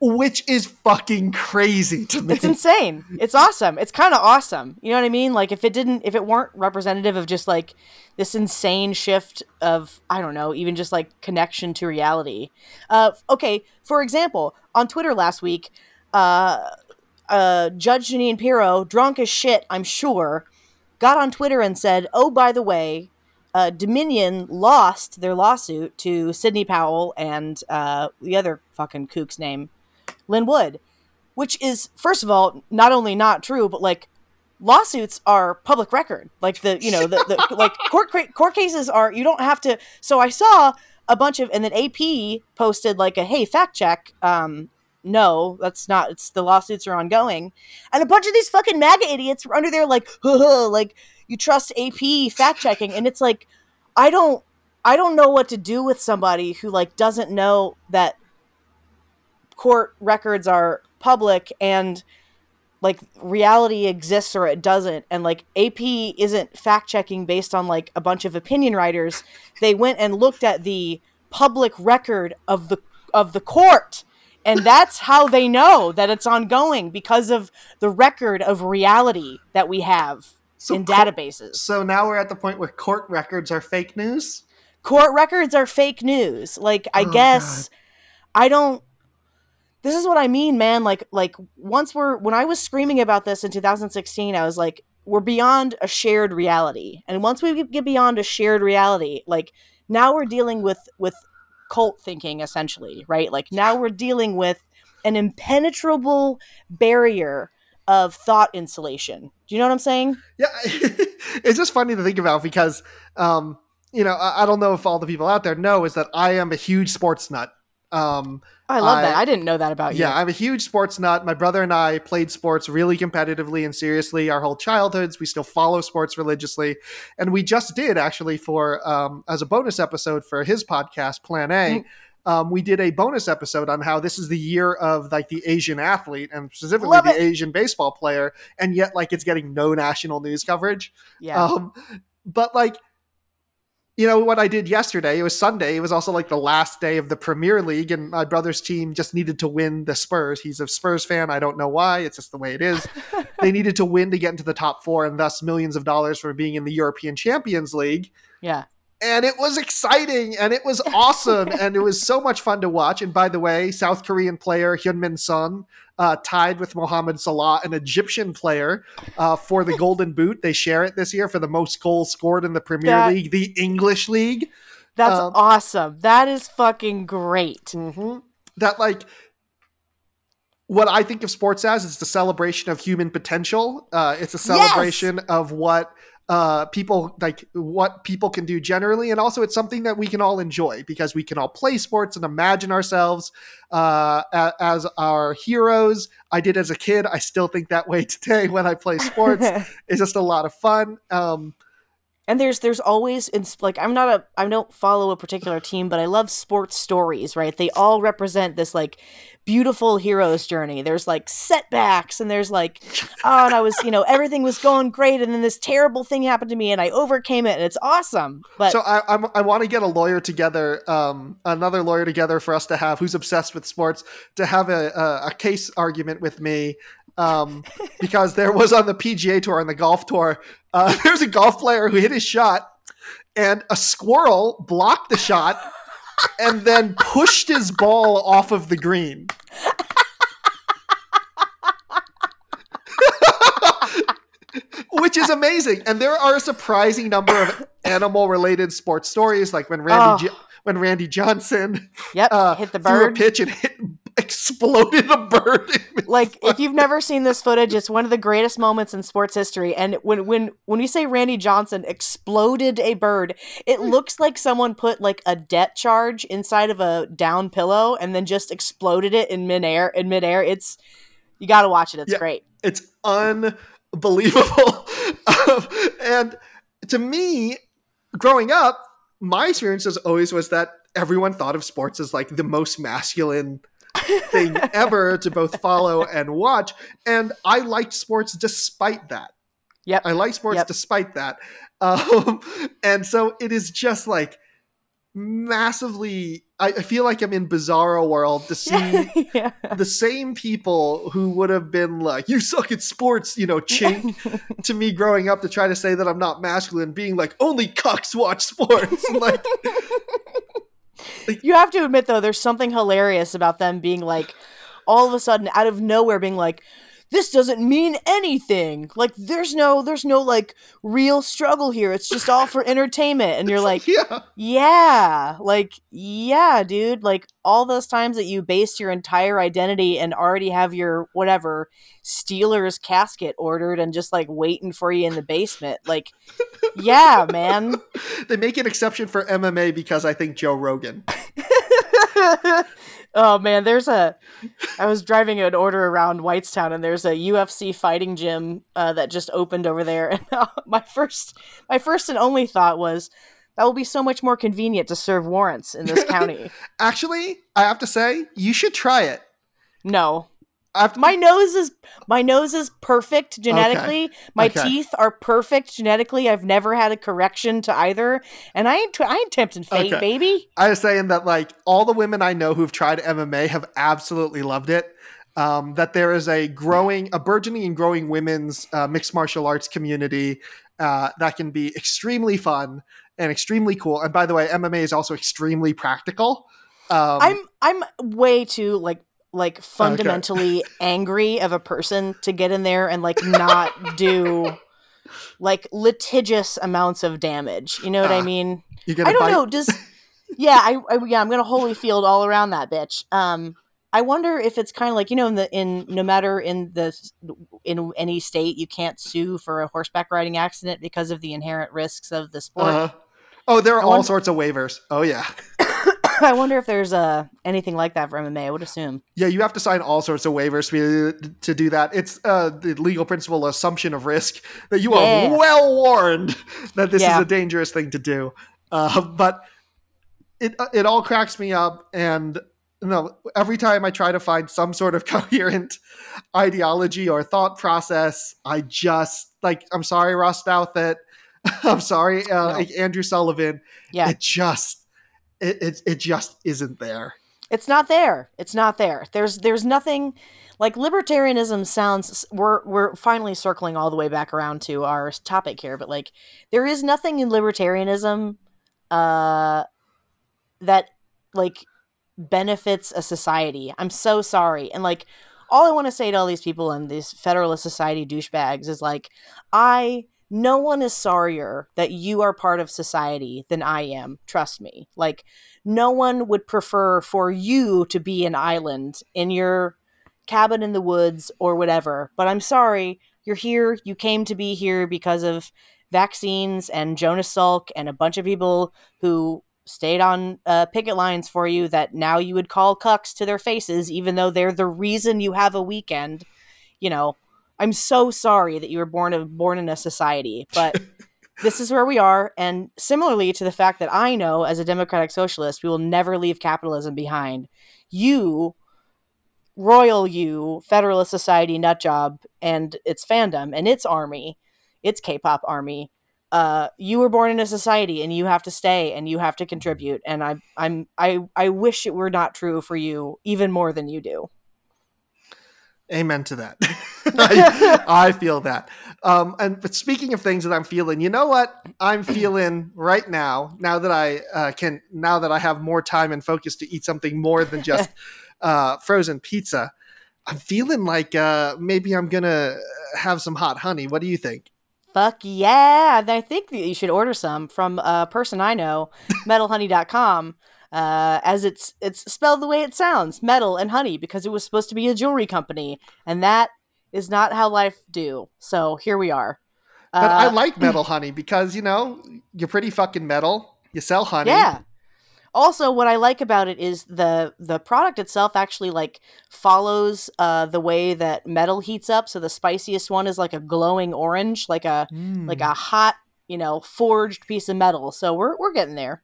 which is fucking crazy to me. It's insane. It's awesome. It's kind of awesome. You know what I mean? Like if it didn't, if it weren't representative of just like this insane shift of I don't know, even just like connection to reality. Uh, okay, for example, on Twitter last week, uh, uh, Judge Jeanine Pirro, drunk as shit, I'm sure, got on Twitter and said, "Oh, by the way." Uh, Dominion lost their lawsuit to Sidney Powell and uh, the other fucking kook's name, Lin Wood, which is first of all not only not true, but like lawsuits are public record. Like the you know the, the like court court cases are you don't have to. So I saw a bunch of and then AP posted like a hey fact check. Um, no, that's not. It's the lawsuits are ongoing, and a bunch of these fucking MAGA idiots were under there like, like you trust AP fact checking, and it's like, I don't, I don't know what to do with somebody who like doesn't know that court records are public and like reality exists or it doesn't and like AP isn't fact checking based on like a bunch of opinion writers they went and looked at the public record of the of the court And that's how they know that it's ongoing because of the record of reality that we have So in databases. So now we're at the point where court records are fake news. court records are fake news. Like I Oh, guess I don't this is what I mean, man. Like like once we're when I was screaming about this in 2016, I was like we're beyond a shared reality. And once we get beyond a shared reality, like now we're dealing with with cult thinking essentially, right? Like now we're dealing with an impenetrable barrier of thought insulation. Do you know what I'm saying? Yeah, it's just funny to think about because, um, you know, I, I don't know if all the people out there know is that I am a huge sports nut. Um, I love I- that. I didn't know that about you. yeah, I'm a huge sports nut. My brother and I played sports really competitively and seriously our whole childhoods. We still follow sports religiously, and we just did actually for um, as a bonus episode for his podcast Plan A. Mm. Um, we did a bonus episode on how this is the year of like the Asian athlete and specifically Love the it. Asian baseball player, and yet like it's getting no national news coverage. yeah. Um, but like, you know, what I did yesterday, it was Sunday. It was also like the last day of the Premier League, and my brother's team just needed to win the Spurs. He's a Spurs fan. I don't know why. It's just the way it is. they needed to win to get into the top four and thus millions of dollars for being in the European Champions League. yeah. And it was exciting and it was awesome and it was so much fun to watch. And by the way, South Korean player Heung-min Son uh, tied with Mohamed Salah, an Egyptian player, uh, for the Golden Boot. They share it this year for the most goals scored in the Premier That- League, the English League. That's Um, awesome. That is fucking great. hmm That like what I think of sports as is the celebration of human potential. Uh, it's a celebration of what uh, people like what people can do generally, and also it's something that we can all enjoy because we can all play sports and imagine ourselves uh, a- as our heroes. I did as a kid. I still think that way today when I play sports. it's just a lot of fun. Um, and there's there's always it's like I'm not a I don't follow a particular team, but I love sports stories, right? They all represent this like beautiful hero's journey. There's like setbacks and there's like oh and I was, you know, everything was going great and then this terrible thing happened to me and I overcame it and it's awesome. But so I, I'm, I want to get a lawyer together, um, another lawyer together for us to have who's obsessed with sports to have a, a, a case argument with me. Um, because there was on the PGA tour and the golf tour, uh, there's a golf player who hit his shot and a squirrel blocked the shot and then pushed his ball off of the green. Which is amazing, and there are a surprising number of animal-related sports stories, like when Randy Oh. Jo- when Randy Johnson yep, uh, hit the bird. threw a pitch and hit, exploded a bird. like if you've never seen this footage it's one of the greatest moments in sports history and when when when we say randy johnson exploded a bird it hmm. looks like someone put like a depth charge inside of a down pillow and then just exploded it in midair in midair it's you gotta watch it it's Yeah. great It's unbelievable. And to me, growing up, my experience as always was that everyone thought of sports as like the most masculine thing ever to both follow and watch. And I liked sports despite that. Yep. I like sports Yep. despite that. Um, and so it is just like massively, I, I feel like I'm in Bizarro World to see yeah. the same people who would have been like, "You suck at sports," you know, chink to me growing up to try to say that I'm not masculine, being like, "Only cucks watch sports." Like, you have to admit though there's something hilarious about them being like all of a sudden out of nowhere being like this doesn't mean anything. Like there's no there's no like real struggle here. It's just all for entertainment. And you're like yeah, yeah like yeah dude. Like all those times that you based your entire identity and already have your whatever steelers casket ordered and just like waiting for you in the basement. Like yeah man. They make an exception for MMA because I think Joe Rogan. oh man, there's a. I was driving an order around Whitestown, and there's a UFC fighting gym uh, that just opened over there. And uh, my first, my first and only thought was that will be so much more convenient to serve warrants in this county. Actually, I have to say, you should try it. No, I've, My nose is my nose is perfect genetically. My Okay. teeth are perfect genetically. I've never had a correction to either, and I ain't I ain't tempting fate, Okay. baby. I was saying that like all the women I know who've tried MMA have absolutely loved it. Um, that there is a growing, a burgeoning and growing women's uh, mixed martial arts community uh, that can be extremely fun and extremely cool. And by the way, MMA is also extremely practical. Um, I'm I'm way too like like fundamentally angry of a person to get in there and like not do like litigious amounts of damage. You know what I Ah, mean? you're gonna I don't bite- know. Does yeah, I, I yeah, I'm gonna Holyfield all around that bitch. Um, I wonder if it's kind of like you know in the in no matter in the in any state you can't sue for a horseback riding accident because of the inherent risks of the sport. Uh-huh. Oh, there are I all wonder- sorts of waivers. Oh yeah, I wonder if there's uh anything like that for MMA. I would assume. yeah. You have to sign all sorts of waivers to, to do that. It's uh, the legal principle assumption of risk that you Yeah. are well warned that this Yeah. is a dangerous thing to do. Uh, but it it all cracks me up, and you know, every time I try to find some sort of coherent ideology or thought process, I just like I'm sorry, Ross Douthat. I'm sorry, uh, No. Andrew Sullivan. Yeah, It just it, it it just isn't there. it's not there. It's not there. There's there's nothing like libertarianism sounds. We're we're finally circling all the way back around to our topic here, but like there is nothing in libertarianism uh that like benefits a society. I'm so sorry. And like all I want to say to all these people and these Federalist Society douchebags is like I no one is sorrier that you are part of society than I am. Trust me. Like no one would prefer for you to be an island in your cabin in the woods or whatever. But I'm sorry, you're here. You came to be here because of vaccines and Jonas Salk and a bunch of people who stayed on uh, picket lines for you that now you would call cucks to their faces, even though they're the reason you have a weekend. You know, I'm so sorry that you were born of born in a society, but this is where we are. And similarly to the fact that I know as a democratic socialist, we will never leave capitalism behind. You, royal you, Federalist Society nutjob, and its fandom and its army, its K-pop army. Uh, you were born in a society and you have to stay and you have to contribute. And I, I'm, I, I wish it were not true for you even more than you do. Amen to that. I, I feel that. Um, and but speaking of things that I'm feeling, you know what I'm feeling right now. Now that I uh, can, now that I have more time and focus to eat something more than just uh, frozen pizza, I'm feeling like uh, maybe I'm gonna have some hot honey. What do you think? Fuck yeah. I think that you should order some from a person I know, metalhoney.com. Uh, as it's it's spelled the way it sounds, metal and honey, because it was supposed to be a jewelry company, and that is not how life do. So here we are. But I Uh, like metal honey because you know you're pretty fucking metal. You sell honey. Yeah. Also, what I like about it is the the product itself actually like follows uh, the way that metal heats up. So the spiciest one is like a glowing orange, like a Mm. like a hot, you know, forged piece of metal. So we're we're getting there.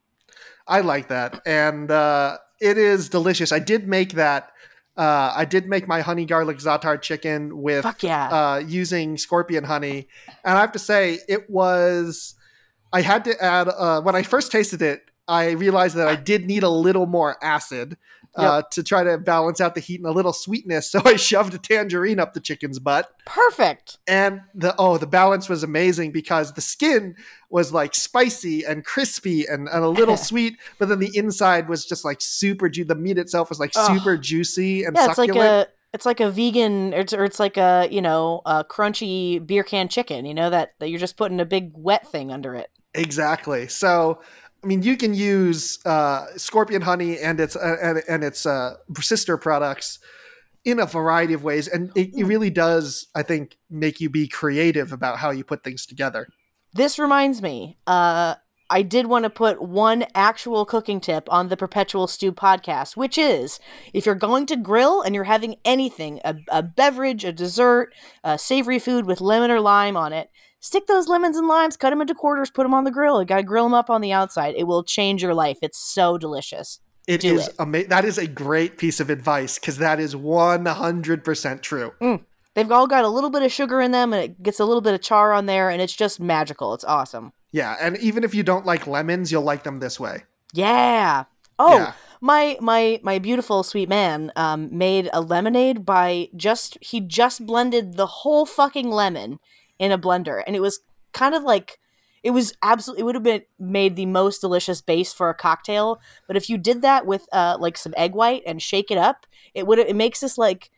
I like that, and uh, it is delicious. I did make that. Uh, I did make my honey garlic za'atar chicken with yeah. uh, using scorpion honey, and I have to say it was. I had to add uh, when I first tasted it. I realized that I did need a little more acid uh, to try to balance out the heat and a little sweetness. So I shoved a tangerine up the chicken's butt, Perfect. and the oh the balance was amazing because the skin was like spicy and crispy and, and a little sweet but then the inside was just like super ju- the meat itself was like super juicy and Yeah, it's like a it's like a vegan or it's, or it's like a you know a crunchy beer can chicken. You know that that you're just putting a big wet thing under it. exactly so i mean you can use uh, scorpion honey and its uh, and, and its uh, sister products in a variety of ways and it, it really does i think make you be creative about how you put things together This reminds me. Uh, I did want to put one actual cooking tip on the Perpetual Stew podcast, which is if you're going to grill and you're having anything, a, a beverage, a dessert, a savory food with lemon or lime on it, stick those lemons and limes, cut them into quarters, put them on the grill. You got to grill them up on the outside. It will change your life. It's so delicious. It Do is it. ama- that is a great piece of advice because that is 100% true. They've all got a little bit of sugar in them, and it gets a little bit of char on there, and it's just magical. It's awesome. Yeah, and even if you don't like lemons, you'll like them this way. Yeah. Oh, Yeah. my my my beautiful sweet man um, made a lemonade by just he just blended the whole fucking lemon in a blender, and it was kind of like it was absolutely it would have been made the most delicious base for a cocktail. But if you did that with uh, like some egg white and shake it up, it would it makes this like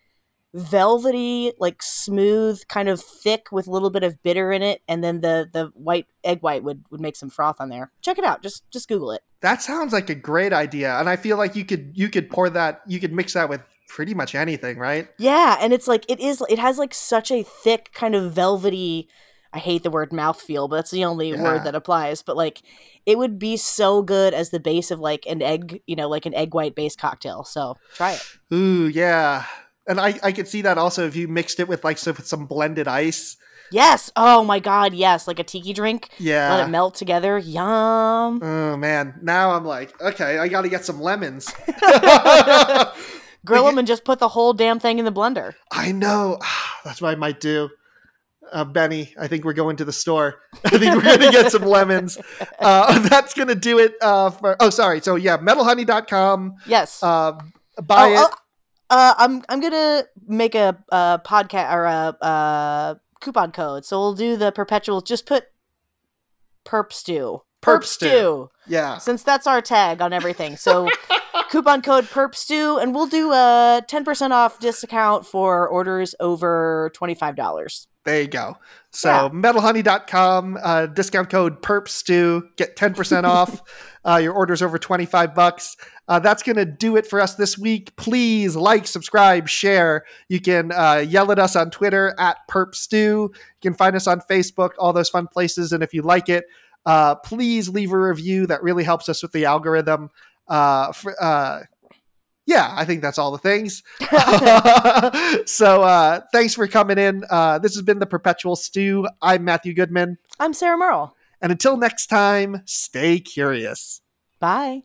velvety, like smooth, kind of thick with a little bit of bitter in it, and then the the white egg white would would make some froth on there. Check it out. Just just Google it. That sounds like a great idea, and I feel like you could you could pour that you could mix that with pretty much anything, right? Yeah, and it's like it is it has like such a thick kind of velvety I hate the word mouthfeel, but that's the only Yeah. word that applies. But like it would be so good as the base of like an egg, you know, like an egg white based cocktail. So try it. Ooh, yeah. And I I could see that also if you mixed it with like some, with some blended ice. Yes. Oh my god, yes. Like a tiki drink. Yeah. Let it melt together. Yum. Oh man, now I'm like, okay, I got to get some lemons. Grill them and just put the whole damn thing in the blender. I know. That's what I might do. Uh, Benny, I think we're going to the store. I think we're going to get some lemons. Uh, that's going to do it uh, for. Oh, sorry. So, yeah, metalhoney.com. Yes. Uh, buy Oh, it. oh, uh, I'm I'm gonna make a, a podcast or a, a coupon code. So we'll do the perpetual. Just put perp stew. Perp stew. Yeah. Since that's our tag on everything. So coupon code perp stew, and we'll do a ten percent off discount for orders over twenty five dollars. There you go. So Yeah. metalhoney.com, uh, discount code perpstew, get 10% off uh, your orders over 25 bucks. Uh, that's going to do it for us this week. Please like, subscribe, share. You can uh, yell at us on Twitter at perpstew. You can find us on Facebook, all those fun places. And if you like it, uh, please leave a review. That really helps us with the algorithm. Uh, for, uh, yeah, I think that's all the things. so uh, thanks for coming in. Uh, this has been the Perpetual Stew. I'm Matthew Goodman. I'm Sarah Merle. And until next time, stay curious. Bye.